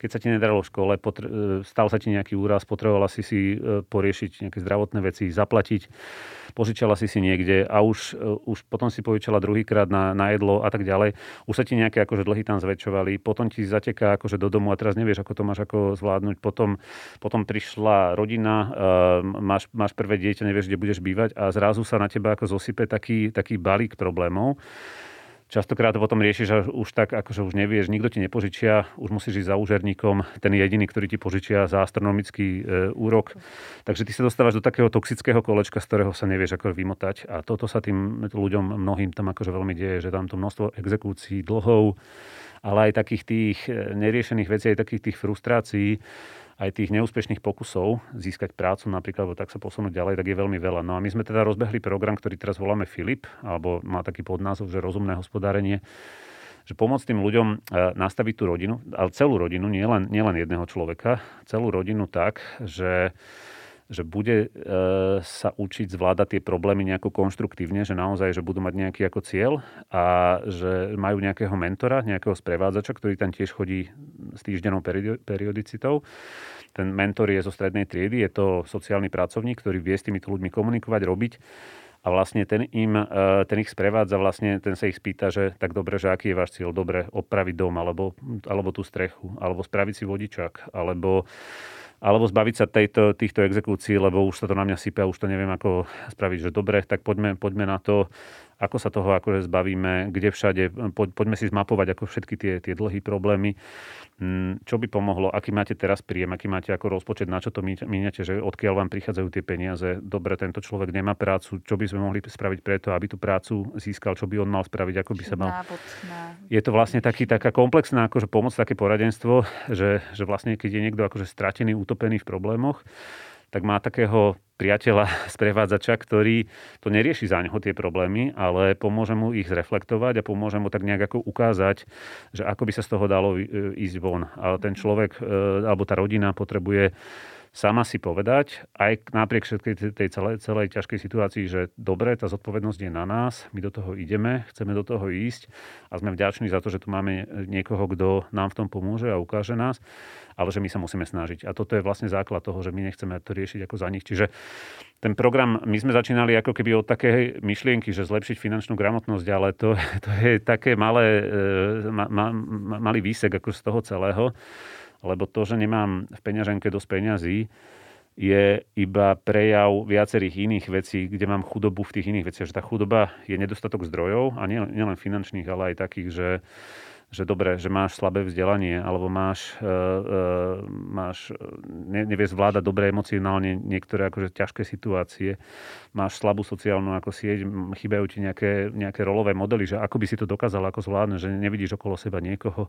S1: Keď sa ti nedarilo v škole, potr- e, stal sa ti nejaký úraz, potrebovala si si e, poriešiť nejaké zdravotné veci, zaplatiť požičala si si niekde a už, e, už potom si požičala druhýkrát na, na jedlo a tak ďalej. Už sa ti nejaké akože dlhy tam zväčšovali, potom ti zateká akože do domu a teraz nevieš, ako to máš ako zvládnuť. Potom, potom prišla rodina, máš, máš prvé dieťa, nevieš, kde budeš bývať a zrazu sa na teba ako zosype taký, taký balík problémov Častokrát to potom riešiš a už tak, akože už nevieš, nikto ti nepožičia, už musíš ísť za úžerníkom, ten jediný, ktorý ti požičia za astronomický e, úrok. Takže ty sa dostávaš do takého toxického kolečka, z ktorého sa nevieš ako vymotať. A toto sa tým ľuďom, mnohým tam akože veľmi deje, že tam to množstvo exekúcií, dlhov, ale aj takých tých e, neriešených vecí, aj takých tých frustrácií, aj tých neúspešných pokusov získať prácu napríklad, alebo tak sa posunúť ďalej, tak je veľmi veľa. No a my sme teda rozbehli program, ktorý teraz voláme Filip, alebo má taký podnázov, že rozumné hospodárenie, že pomôcť tým ľuďom e, nastaviť tú rodinu, ale celú rodinu, nielen nie len jedného človeka, celú rodinu tak, že že bude e, sa učiť zvládať tie problémy nejako konštruktívne, že naozaj, že budú mať nejaký ako cieľ a že majú nejakého mentora, nejakého sprevádzača, ktorý tam tiež chodí s týždennou periodicitou. Ten mentor je zo strednej triedy, je to sociálny pracovník, ktorý vie s týmito ľuďmi komunikovať, robiť a vlastne ten, im, e, ten ich sprevádza, vlastne ten sa ich spýta, že tak dobre, že aký je váš cieľ, dobre opraviť dom, alebo, alebo tú strechu, alebo spraviť si vodičák, alebo alebo zbaviť sa tejto, týchto exekúcií, lebo už sa to na mňa sype a už to neviem ako spraviť, že dobre, tak poďme, poďme na to, ako sa toho akože zbavíme, kde všade, poď, poďme si zmapovať ako všetky tie, tie dlhé problémy, mm, čo by pomohlo, aký máte teraz príjem, aký máte ako rozpočet, na čo to míňate, že odkiaľ vám prichádzajú tie peniaze, dobre, tento človek nemá prácu, čo by sme mohli spraviť preto, aby tú prácu získal, čo by on mal spraviť, ako by sa mal... Je to vlastne taký, taká komplexná akože pomoc, také poradenstvo, že, že vlastne keď je niekto akože stratený, utopený v problémoch, tak má takého priateľa, sprevádzača, ktorý to nerieši za neho tie problémy, ale pomôže mu ich zreflektovať a pomôže mu tak nejak ako ukázať, že ako by sa z toho dalo e, ísť von. Ale ten človek e, alebo tá rodina potrebuje sama si povedať, aj napriek všetkej tej celej, celej ťažkej situácii, že dobre, tá zodpovednosť je na nás, my do toho ideme, chceme do toho ísť a sme vďační za to, že tu máme niekoho, kto nám v tom pomôže a ukáže nás, ale že my sa musíme snažiť. A toto je vlastne základ toho, že my nechceme to riešiť ako za nich. Čiže ten program, my sme začínali ako keby od takej myšlienky, že zlepšiť finančnú gramotnosť, ale to, to je také malé, e, ma, ma, malý výsek ako z toho celého lebo to, že nemám v peňaženke dosť peňazí, je iba prejav viacerých iných vecí, kde mám chudobu v tých iných veciach. Že tá chudoba je nedostatok zdrojov a nielen nie finančných, ale aj takých, že že dobre, že máš slabé vzdelanie, alebo máš, e, e, máš ne, nevieš zvládať dobre emocionálne niektoré akože ťažké situácie, máš slabú sociálnu ako sieť, chýbajú ti nejaké, nejaké rolové modely, že ako by si to dokázal ako zvládnuť, že nevidíš okolo seba niekoho.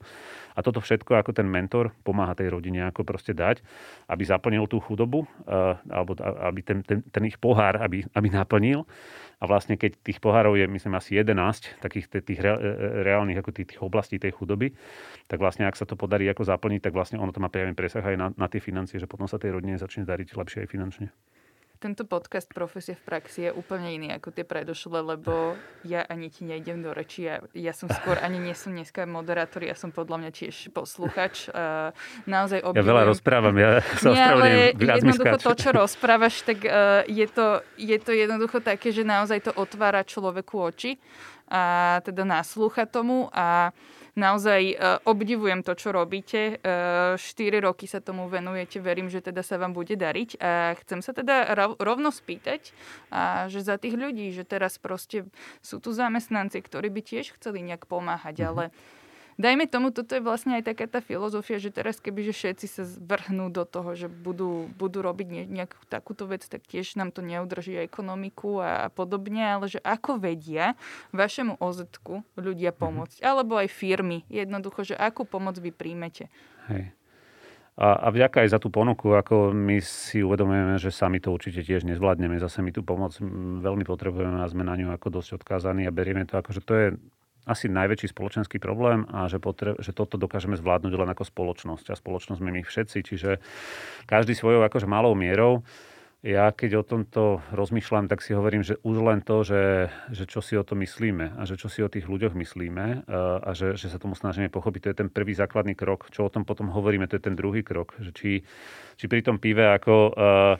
S1: A toto všetko ako ten mentor pomáha tej rodine ako proste dať, aby zaplnil tú chudobu, e, alebo aby ten, ten, ten ich pohár, aby, aby naplnil a vlastne keď tých pohárov je, myslím, asi 11, takých tých e, e, reálnych ako tých, tých oblastí tej chudoby, tak vlastne ak sa to podarí ako zaplniť, tak vlastne ono to má priamy presah aj na, na tie financie, že potom sa tej rodine začne dariť lepšie aj finančne.
S3: Tento podcast Profesie v praxi je úplne iný ako tie predošlé, lebo ja ani ti nejdem do reči. Ja, ja som skôr ani nie som dneska moderátor, ja som podľa mňa tiež posluchač. Uh, naozaj obdivujem.
S1: Ja veľa rozprávam, ja sa Nie, ale
S3: jednoducho to, čo rozprávaš, tak uh, je, to, je to jednoducho také, že naozaj to otvára človeku oči a teda naslúchať tomu a naozaj e, obdivujem to, čo robíte. 4 e, roky sa tomu venujete, verím, že teda sa vám bude dariť a chcem sa teda rovno spýtať, a že za tých ľudí, že teraz proste sú tu zamestnanci, ktorí by tiež chceli nejak pomáhať, mm-hmm. Dajme tomu, toto je vlastne aj taká tá filozofia, že teraz keby že všetci sa zvrhnú do toho, že budú, budú robiť nejakú takúto vec, tak tiež nám to neudrží ekonomiku a, a podobne, ale že ako vedia vašemu ozetku ľudia mhm. pomôcť, mm-hmm. alebo aj firmy, jednoducho, že akú pomoc vy príjmete. Hej.
S1: A, a vďaka aj za tú ponuku, ako my si uvedomujeme, že sami to určite tiež nezvládneme, zase my tú pomoc veľmi potrebujeme a sme na ňu ako dosť odkázaní a berieme to ako, že to je asi najväčší spoločenský problém a že, potre- že toto dokážeme zvládnuť len ako spoločnosť. A spoločnosť sme my všetci, čiže každý svojou akože malou mierou. Ja keď o tomto rozmýšľam, tak si hovorím, že už len to, že, že čo si o to myslíme a že čo si o tých ľuďoch myslíme e, a že, že sa tomu snažíme pochopiť, to je ten prvý základný krok. Čo o tom potom hovoríme, to je ten druhý krok. Že či, či pri tom pive ako uh,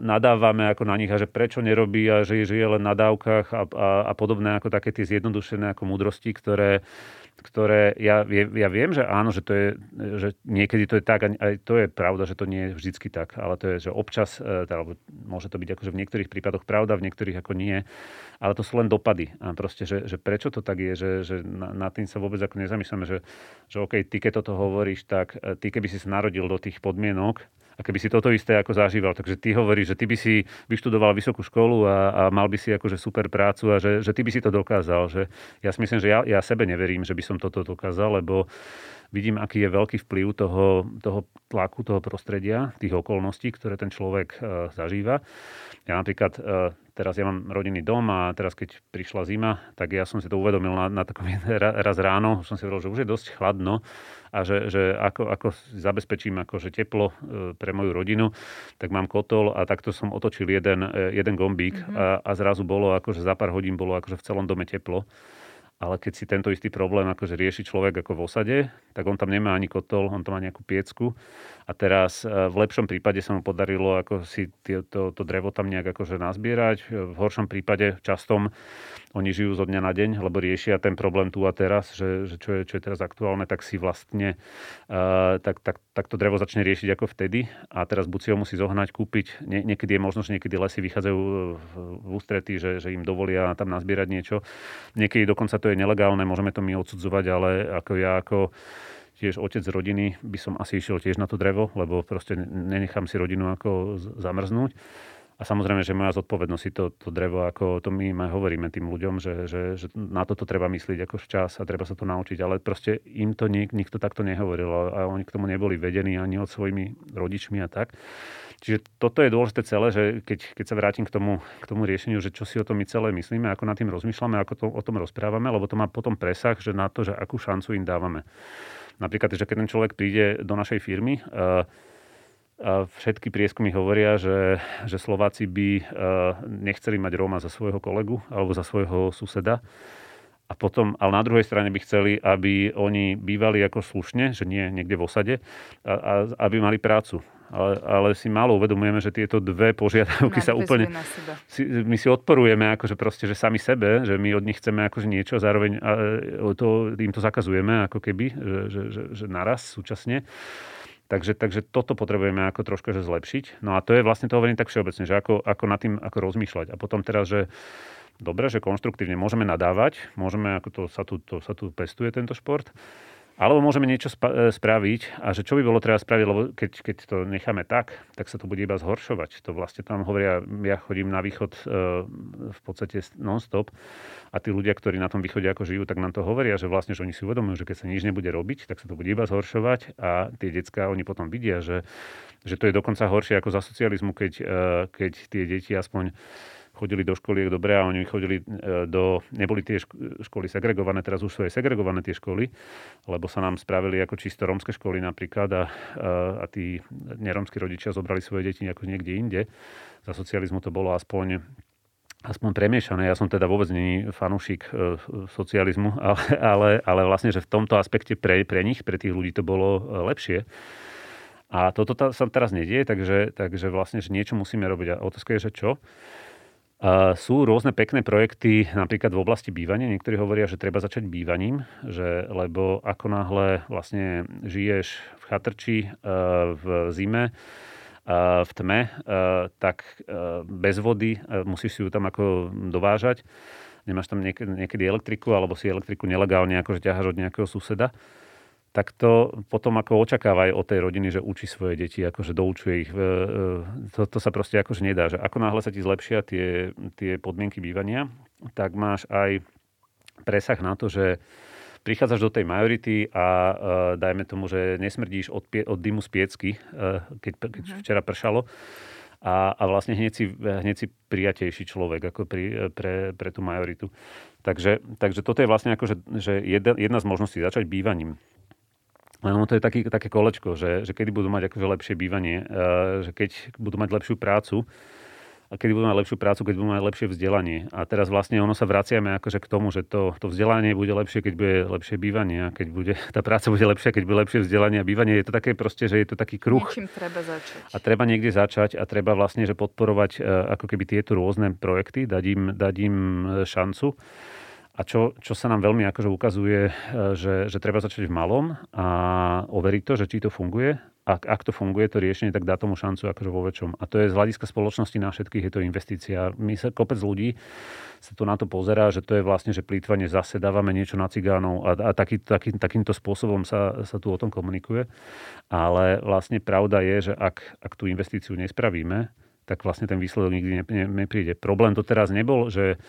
S1: nadávame ako na nich a že prečo nerobí a že žije len na dávkach a, a, a podobné ako také tie zjednodušené ako múdrosti, ktoré, ktoré ja, ja viem, že áno, že to je, že niekedy to je tak, aj to je pravda, že to nie je vždycky tak, ale to je, že občas, e, alebo môže to byť akože v niektorých prípadoch pravda, v niektorých ako nie, ale to sú len dopady. A proste, že, že prečo to tak je, že, že na, tým sa vôbec ako nezamýšľame, že, že OK, ty keď toto hovoríš, tak e, ty keby si sa narodil do tých podmienok, a keby si toto isté ako zažíval. Takže ty hovoríš, že ty by si vyštudoval vysokú školu a, a mal by si akože super prácu a že, že ty by si to dokázal. Že ja si myslím, že ja, ja sebe neverím, že by som toto dokázal, lebo vidím, aký je veľký vplyv toho, toho tlaku, toho prostredia, tých okolností, ktoré ten človek uh, zažíva. Ja napríklad uh, teraz ja mám rodinný dom a teraz keď prišla zima, tak ja som si to uvedomil na, na takom raz ráno, som si hovoril, že už je dosť chladno a že, že ako, ako zabezpečím akože teplo e, pre moju rodinu, tak mám kotol a takto som otočil jeden, e, jeden gombík mm-hmm. a, a zrazu bolo, akože za pár hodín bolo akože v celom dome teplo. Ale keď si tento istý problém akože rieši človek ako v osade, tak on tam nemá ani kotol, on tam má nejakú piecku a teraz e, v lepšom prípade sa mu podarilo ako si to, to drevo tam nejak akože nazbierať. V horšom prípade častom oni žijú zo dňa na deň, lebo riešia ten problém tu a teraz, že, že čo, je, čo je teraz aktuálne, tak si vlastne uh, tak, tak, tak to drevo začne riešiť ako vtedy a teraz buď si ho musí zohnať, kúpiť. Nie, niekedy je možno, že niekedy lesy vychádzajú v ústrety, že, že im dovolia tam nazbierať niečo. Niekedy dokonca to je nelegálne, môžeme to my odsudzovať, ale ako ja ako tiež otec z rodiny by som asi išiel tiež na to drevo, lebo proste nenechám si rodinu ako zamrznúť. A samozrejme, že moja zodpovednosť si to, to drevo, ako to my hovoríme tým ľuďom, že, že, že na toto treba myslieť ako včas a treba sa to naučiť. Ale proste im to nik, nikto takto nehovoril a oni k tomu neboli vedení ani od svojimi rodičmi a tak. Čiže toto je dôležité celé, že keď, keď sa vrátim k tomu, k tomu riešeniu, že čo si o tom my celé myslíme, ako nad tým rozmýšľame, ako to, o tom rozprávame, lebo to má potom presah, že na to, že akú šancu im dávame. Napríklad, že keď ten človek príde do našej firmy, uh, všetky prieskumy hovoria, že, že Slováci by nechceli mať Róma za svojho kolegu alebo za svojho suseda. A potom, ale na druhej strane by chceli, aby oni bývali ako slušne, že nie niekde v osade, a, a aby mali prácu ale, ale si málo uvedomujeme, že tieto dve požiadavky sa úplne... Si, my si odporujeme akože proste, že sami sebe, že my od nich chceme akože niečo zároveň a to, im to zakazujeme ako keby, že, že, že, že naraz súčasne. Takže, takže toto potrebujeme ako troška že zlepšiť. No a to je vlastne to hovorím tak všeobecne, že ako, ako nad tým ako rozmýšľať. A potom teraz, že dobre, že konštruktívne môžeme nadávať, môžeme, ako to sa tu, to sa tu pestuje tento šport, alebo môžeme niečo spa- e, spraviť a že čo by bolo treba spraviť, lebo keď, keď to necháme tak, tak sa to bude iba zhoršovať. To vlastne tam hovoria, ja chodím na východ e, v podstate non-stop a tí ľudia, ktorí na tom východe ako žijú, tak nám to hovoria, že vlastne, že oni si uvedomujú, že keď sa nič nebude robiť, tak sa to bude iba zhoršovať a tie decka, oni potom vidia, že, že to je dokonca horšie ako za socializmu, keď, e, keď tie deti aspoň chodili do školiek dobre a oni chodili e, do, neboli tie školy segregované, teraz už sú aj segregované tie školy, lebo sa nám spravili ako čisto rómske školy napríklad a, a, tí nerómsky rodičia zobrali svoje deti ako niekde inde. Za socializmu to bolo aspoň aspoň premiešané. Ja som teda vôbec není fanúšik e, socializmu, ale, ale, ale vlastne, že v tomto aspekte pre, pre nich, pre tých ľudí to bolo e, lepšie. A toto sa teraz nedieje, takže, takže vlastne, že niečo musíme robiť. A otázka je, že čo? Sú rôzne pekné projekty, napríklad v oblasti bývania. Niektorí hovoria, že treba začať bývaním, že, lebo ako náhle vlastne žiješ v chatrči e, v zime, e, v tme, e, tak bez vody musíš si ju tam ako dovážať. Nemáš tam niekedy elektriku, alebo si elektriku nelegálne akože ťaháš od nejakého suseda tak to potom ako očakáva aj od tej rodiny, že učí svoje deti, akože doučuje ich. To, to sa proste akože nedá. Že ako náhle sa ti zlepšia tie, tie podmienky bývania, tak máš aj presah na to, že prichádzaš do tej majority a uh, dajme tomu, že nesmrdíš od, pie, od dymu z piecky, uh, keď, keď uh-huh. včera pršalo. A, a vlastne hneď si, hneď si prijatejší človek ako pri, pre, pre tú majoritu. Takže, takže toto je vlastne ako, že, že jedna, jedna z možností začať bývaním. Ono to je taký, také kolečko, že, že kedy budú mať akože lepšie bývanie, uh, že keď budú mať lepšiu prácu, a kedy budú mať lepšiu prácu, keď budú mať lepšie vzdelanie. A teraz vlastne ono sa vraciame akože k tomu, že to, to vzdelanie bude lepšie, keď bude lepšie bývanie a keď bude, tá práca bude lepšia, keď bude lepšie vzdelanie a bývanie. Je to také proste, že je to taký kruh.
S3: Niečím treba začať.
S1: A treba niekde začať a treba vlastne, že podporovať uh, ako keby tieto rôzne projekty, dať im, dať im šancu. A čo, čo sa nám veľmi akože ukazuje, e, že, že treba začať v malom a overiť to, že či to funguje. Ak, ak to funguje, to riešenie, tak dá tomu šancu akože vo väčšom. A to je z hľadiska spoločnosti na všetkých, je to investícia. My sa, kopec ľudí sa tu na to pozerá, že to je vlastne, že plýtvanie zase dávame niečo na cigánov a, a taký, taký, takýmto spôsobom sa, sa tu o tom komunikuje. Ale vlastne pravda je, že ak, ak tú investíciu nespravíme, tak vlastne ten výsledok nikdy ne, ne, nepríde. Problém to teraz nebol, že,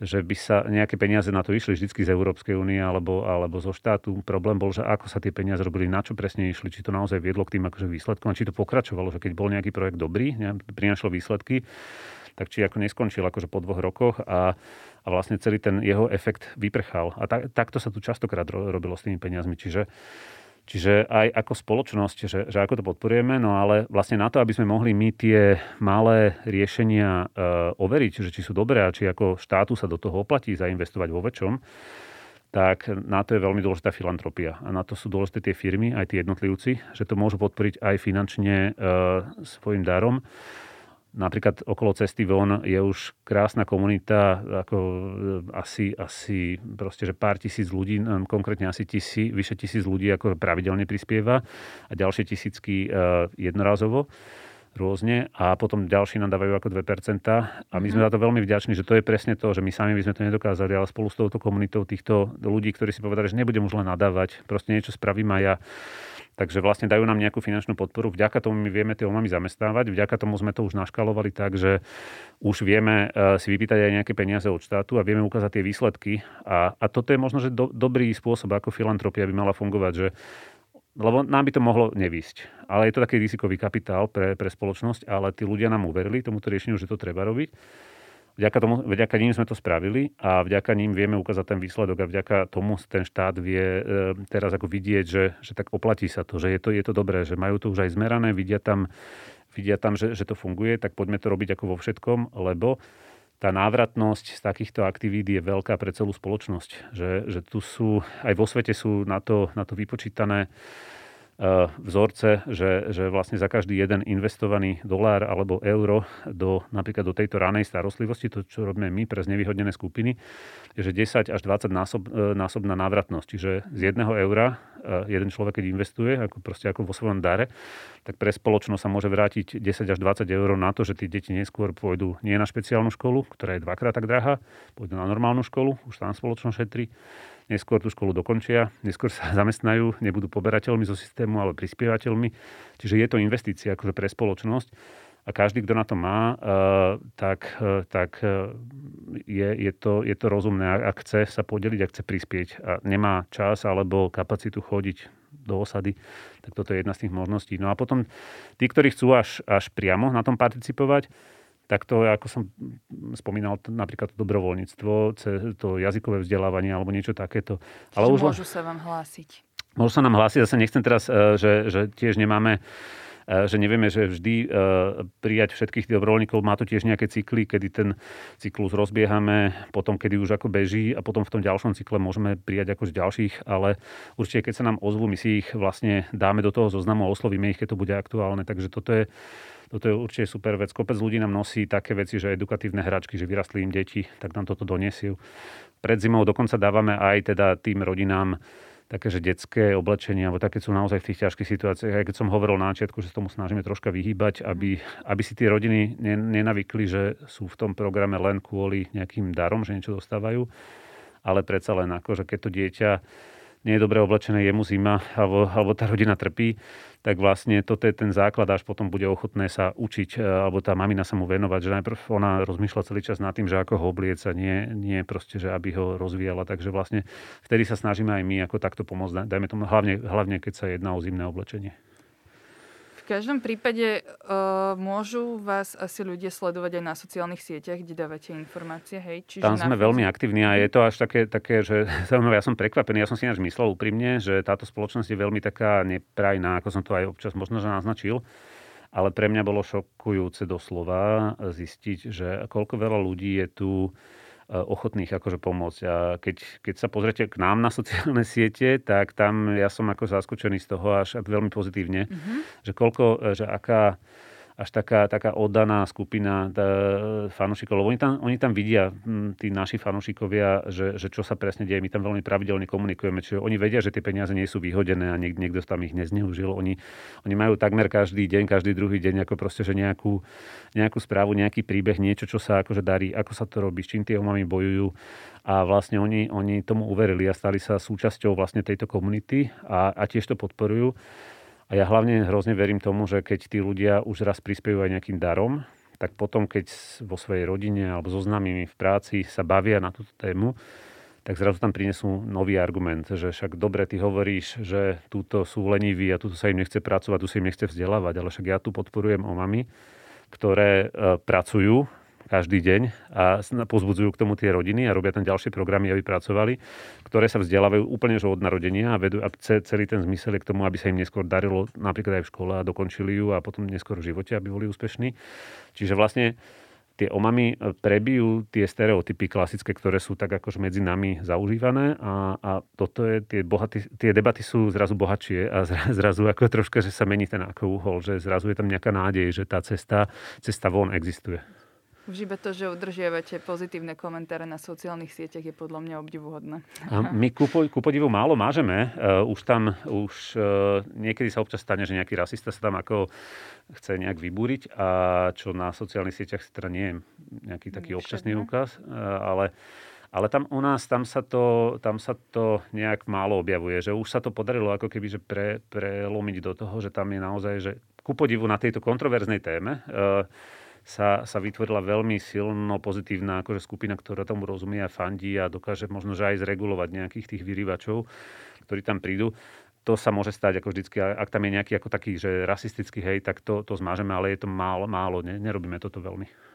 S1: že by sa nejaké peniaze na to išli vždy z Európskej únie alebo, alebo zo štátu. Problém bol, že ako sa tie peniaze robili, na čo presne išli, či to naozaj viedlo k tým akože výsledkom, či to pokračovalo, že keď bol nejaký projekt dobrý, ne, prinašal výsledky, tak či ako neskončil akože po dvoch rokoch a, a vlastne celý ten jeho efekt vyprchal. A tak, takto sa tu častokrát robilo s tými peniazmi. Čiže Čiže aj ako spoločnosť, že, že ako to podporujeme, no ale vlastne na to, aby sme mohli my tie malé riešenia e, overiť, že či sú dobré a či ako štátu sa do toho oplatí zainvestovať vo väčšom, tak na to je veľmi dôležitá filantropia. A na to sú dôležité tie firmy, aj tí jednotlivci, že to môžu podporiť aj finančne e, svojim darom Napríklad okolo cesty von je už krásna komunita, ako e, asi, asi proste, že pár tisíc ľudí, konkrétne asi tisí, vyše tisíc ľudí ako pravidelne prispieva a ďalšie tisícky uh, jednorazovo rôzne a potom ďalší nám dávajú ako 2%. A my sme mhm. za to veľmi vďační, že to je presne to, že my sami by sme to nedokázali, ale spolu s touto komunitou týchto ľudí, ktorí si povedali, že nebudem už len nadávať, proste niečo spravím aj ja Takže vlastne dajú nám nejakú finančnú podporu. Vďaka tomu my vieme tie omamy zamestnávať. Vďaka tomu sme to už naškalovali tak, že už vieme e, si vypýtať aj nejaké peniaze od štátu a vieme ukázať tie výsledky. A, a toto je možno, že do, dobrý spôsob, ako filantropia by mala fungovať, že lebo nám by to mohlo nevísť. Ale je to taký rizikový kapitál pre, pre spoločnosť, ale tí ľudia nám uverili tomuto riešeniu, že to treba robiť. Vďaka, tomu, vďaka ním sme to spravili a vďaka ním vieme ukázať ten výsledok a vďaka tomu ten štát vie e, teraz ako vidieť, že, že tak oplatí sa to, že je to, je to dobré, že majú to už aj zmerané, vidia tam, vidia tam že, že to funguje, tak poďme to robiť ako vo všetkom, lebo tá návratnosť z takýchto aktivít je veľká pre celú spoločnosť. Že, že tu sú, aj vo svete sú na to, na to vypočítané Eh, vzorce, že, že vlastne za každý jeden investovaný dolár alebo euro do, napríklad do tejto ranej starostlivosti, to čo robíme my pre znevýhodnené skupiny, je, že 10 až 20 násob, eh, násobná návratnosť. Čiže z jedného eura eh, jeden človek, keď investuje, ako proste ako vo svojom dare, tak pre spoločnosť sa môže vrátiť 10 až 20 eur na to, že tí deti neskôr pôjdu nie na špeciálnu školu, ktorá je dvakrát tak drahá, pôjdu na normálnu školu, už tam spoločnosť šetrí neskôr tú školu dokončia, neskôr sa zamestnajú, nebudú poberateľmi zo systému, ale prispievateľmi. Čiže je to investícia akože pre spoločnosť a každý, kto na to má, eh, tak, eh, tak eh, je, je, to, je to rozumné. Ak chce sa podeliť, ak chce prispieť a nemá čas alebo kapacitu chodiť do osady, tak toto je jedna z tých možností. No a potom tí, ktorí chcú až, až priamo na tom participovať, tak to, ako som spomínal, napríklad to dobrovoľníctvo, to jazykové vzdelávanie alebo niečo takéto.
S3: Ale už môžu sa vám hlásiť.
S1: Môžu sa nám hlásiť, zase nechcem teraz, e, že, že tiež nemáme e, že nevieme, že vždy e, prijať všetkých dobrovoľníkov. Má to tiež nejaké cykly, kedy ten cyklus rozbiehame, potom kedy už ako beží a potom v tom ďalšom cykle môžeme prijať ako z ďalších, ale určite keď sa nám ozvú, my si ich vlastne dáme do toho zoznamu a oslovíme ich, keď to bude aktuálne. Takže toto je toto je určite super vec. Kopec ľudí nám nosí také veci, že edukatívne hračky, že vyrastli im deti, tak nám toto doniesiu. Pred zimou dokonca dávame aj teda tým rodinám také, že detské oblečenie, alebo také sú naozaj v tých ťažkých situáciách. Aj keď som hovoril na začiatku, že sa tomu snažíme troška vyhýbať, aby, aby si tie rodiny nenavykli, že sú v tom programe len kvôli nejakým darom, že niečo dostávajú, ale predsa len ako, že keď to dieťa nie je dobre oblečené, je mu zima, alebo, alebo tá rodina trpí, tak vlastne toto je ten základ, až potom bude ochotné sa učiť, e, alebo tá mamina sa mu venovať, že najprv ona rozmýšľa celý čas nad tým, že ako ho obliec a nie, nie proste, že aby ho rozvíjala. Takže vlastne vtedy sa snažíme aj my ako takto pomôcť, dajme tomu hlavne, hlavne keď sa jedná o zimné oblečenie
S3: každom prípade uh, môžu vás asi ľudia sledovať aj na sociálnych sieťach, kde dávate informácie, hej?
S1: Čiže Tam sme veľmi aktívni a je to až také, také že ja som prekvapený, ja som si ináč myslel úprimne, že táto spoločnosť je veľmi taká neprajná, ako som to aj občas možno že naznačil. Ale pre mňa bolo šokujúce doslova zistiť, že koľko veľa ľudí je tu ochotných akože pomôcť. A keď, keď sa pozrete k nám na sociálne siete, tak tam ja som ako zaskočený z toho až veľmi pozitívne, mm-hmm. že koľko, eh, že aká až taká, taká oddaná skupina fanúšikov, lebo oni tam, oni tam vidia, hm, tí naši fanúšikovia, že, že čo sa presne deje. My tam veľmi pravidelne komunikujeme, čiže oni vedia, že tie peniaze nie sú vyhodené a niek, niekto tam ich nezneužil. Oni, oni majú takmer každý deň, každý druhý deň ako proste, že nejakú, nejakú správu, nejaký príbeh, niečo, čo sa akože darí, ako sa to robí, s čím tie omami bojujú. A vlastne oni, oni tomu uverili a stali sa súčasťou vlastne tejto komunity a, a tiež to podporujú. A ja hlavne hrozne verím tomu, že keď tí ľudia už raz prispievajú aj nejakým darom, tak potom, keď vo svojej rodine alebo so známymi v práci sa bavia na túto tému, tak zrazu tam prinesú nový argument, že však dobre ty hovoríš, že túto sú leniví a túto sa im nechce pracovať, tu sa im nechce vzdelávať, ale však ja tu podporujem o mami, ktoré e, pracujú každý deň a pozbudzujú k tomu tie rodiny a robia tam ďalšie programy, aby pracovali, ktoré sa vzdelávajú úplne že od narodenia a vedú a celý ten zmysel je k tomu, aby sa im neskôr darilo napríklad aj v škole a dokončili ju a potom neskôr v živote, aby boli úspešní. Čiže vlastne tie omamy e, prebijú tie stereotypy klasické, ktoré sú tak akož medzi nami zaužívané a, a toto je, tie, bohatý, tie debaty sú zrazu bohatšie a zrazu ako troška, že sa mení ten ako uhol, že zrazu je tam nejaká nádej, že tá cesta, cesta von existuje.
S3: Už iba to, že udržiavate pozitívne komentáre na sociálnych sieťach je podľa mňa obdivuhodné.
S1: My ku, ku podivu málo mážeme. Uh, už tam, už uh, niekedy sa občas stane, že nejaký rasista sa tam ako chce nejak vybúriť a čo na sociálnych sieťach teda nie je nejaký taký Však, občasný úkaz, uh, ale ale tam u nás, tam sa to, tam sa to nejak málo objavuje, že už sa to podarilo ako keby že pre, prelomiť do toho, že tam je naozaj, že ku podivu na tejto kontroverznej téme, uh, sa, sa vytvorila veľmi silno pozitívna akože skupina, ktorá tomu rozumie a fandí a dokáže možno že aj zregulovať nejakých tých vyrývačov, ktorí tam prídu. To sa môže stať ako vždycky, ak tam je nejaký ako taký, že rasistický hej, tak to, to zmážeme, ale je to málo, málo ne, nerobíme toto veľmi.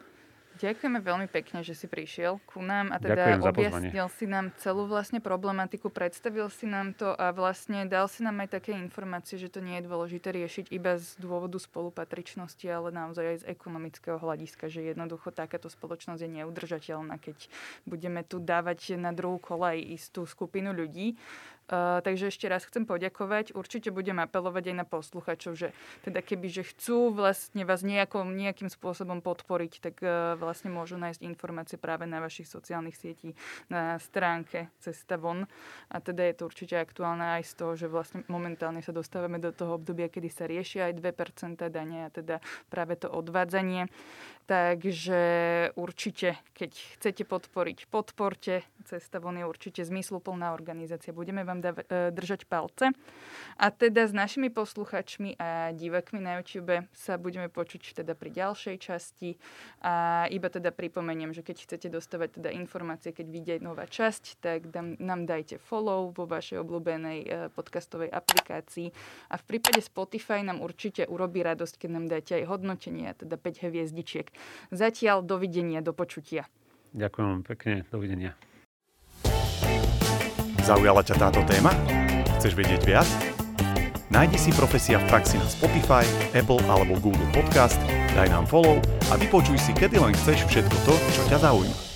S3: Ďakujeme veľmi pekne, že si prišiel ku nám a teda objasnil si nám celú vlastne problematiku, predstavil si nám to a vlastne dal si nám aj také informácie, že to nie je dôležité riešiť iba z dôvodu spolupatričnosti, ale naozaj aj z ekonomického hľadiska, že jednoducho takáto spoločnosť je neudržateľná, keď budeme tu dávať na druhú kolaj istú skupinu ľudí. Uh, takže ešte raz chcem poďakovať. Určite budem apelovať aj na posluchačov, že teda keby, že chcú vlastne vás nejako, nejakým spôsobom podporiť, tak uh, vlastne môžu nájsť informácie práve na vašich sociálnych sietí, na stránke Cesta von. A teda je to určite aktuálne aj z toho, že vlastne momentálne sa dostávame do toho obdobia, kedy sa riešia aj 2% dane a teda práve to odvádzanie. Takže určite, keď chcete podporiť, podporte. Cesta von je určite zmysluplná organizácia. Budeme vám dav- e, držať palce. A teda s našimi posluchačmi a divakmi na YouTube sa budeme počuť teda pri ďalšej časti. A iba teda pripomeniem, že keď chcete dostávať teda informácie, keď vyjde nová časť, tak dám, nám dajte follow vo vašej obľúbenej e, podcastovej aplikácii. A v prípade Spotify nám určite urobí radosť, keď nám dáte aj hodnotenie, teda 5 hviezdičiek. Zatiaľ dovidenia, do počutia.
S1: Ďakujem pekne, dovidenia.
S2: Zaujala ťa táto téma? Chceš vedieť viac? Nájdi si Profesia v praxi na Spotify, Apple alebo Google Podcast, daj nám follow a vypočuj si kedy len chceš všetko to, čo ťa zaujíma.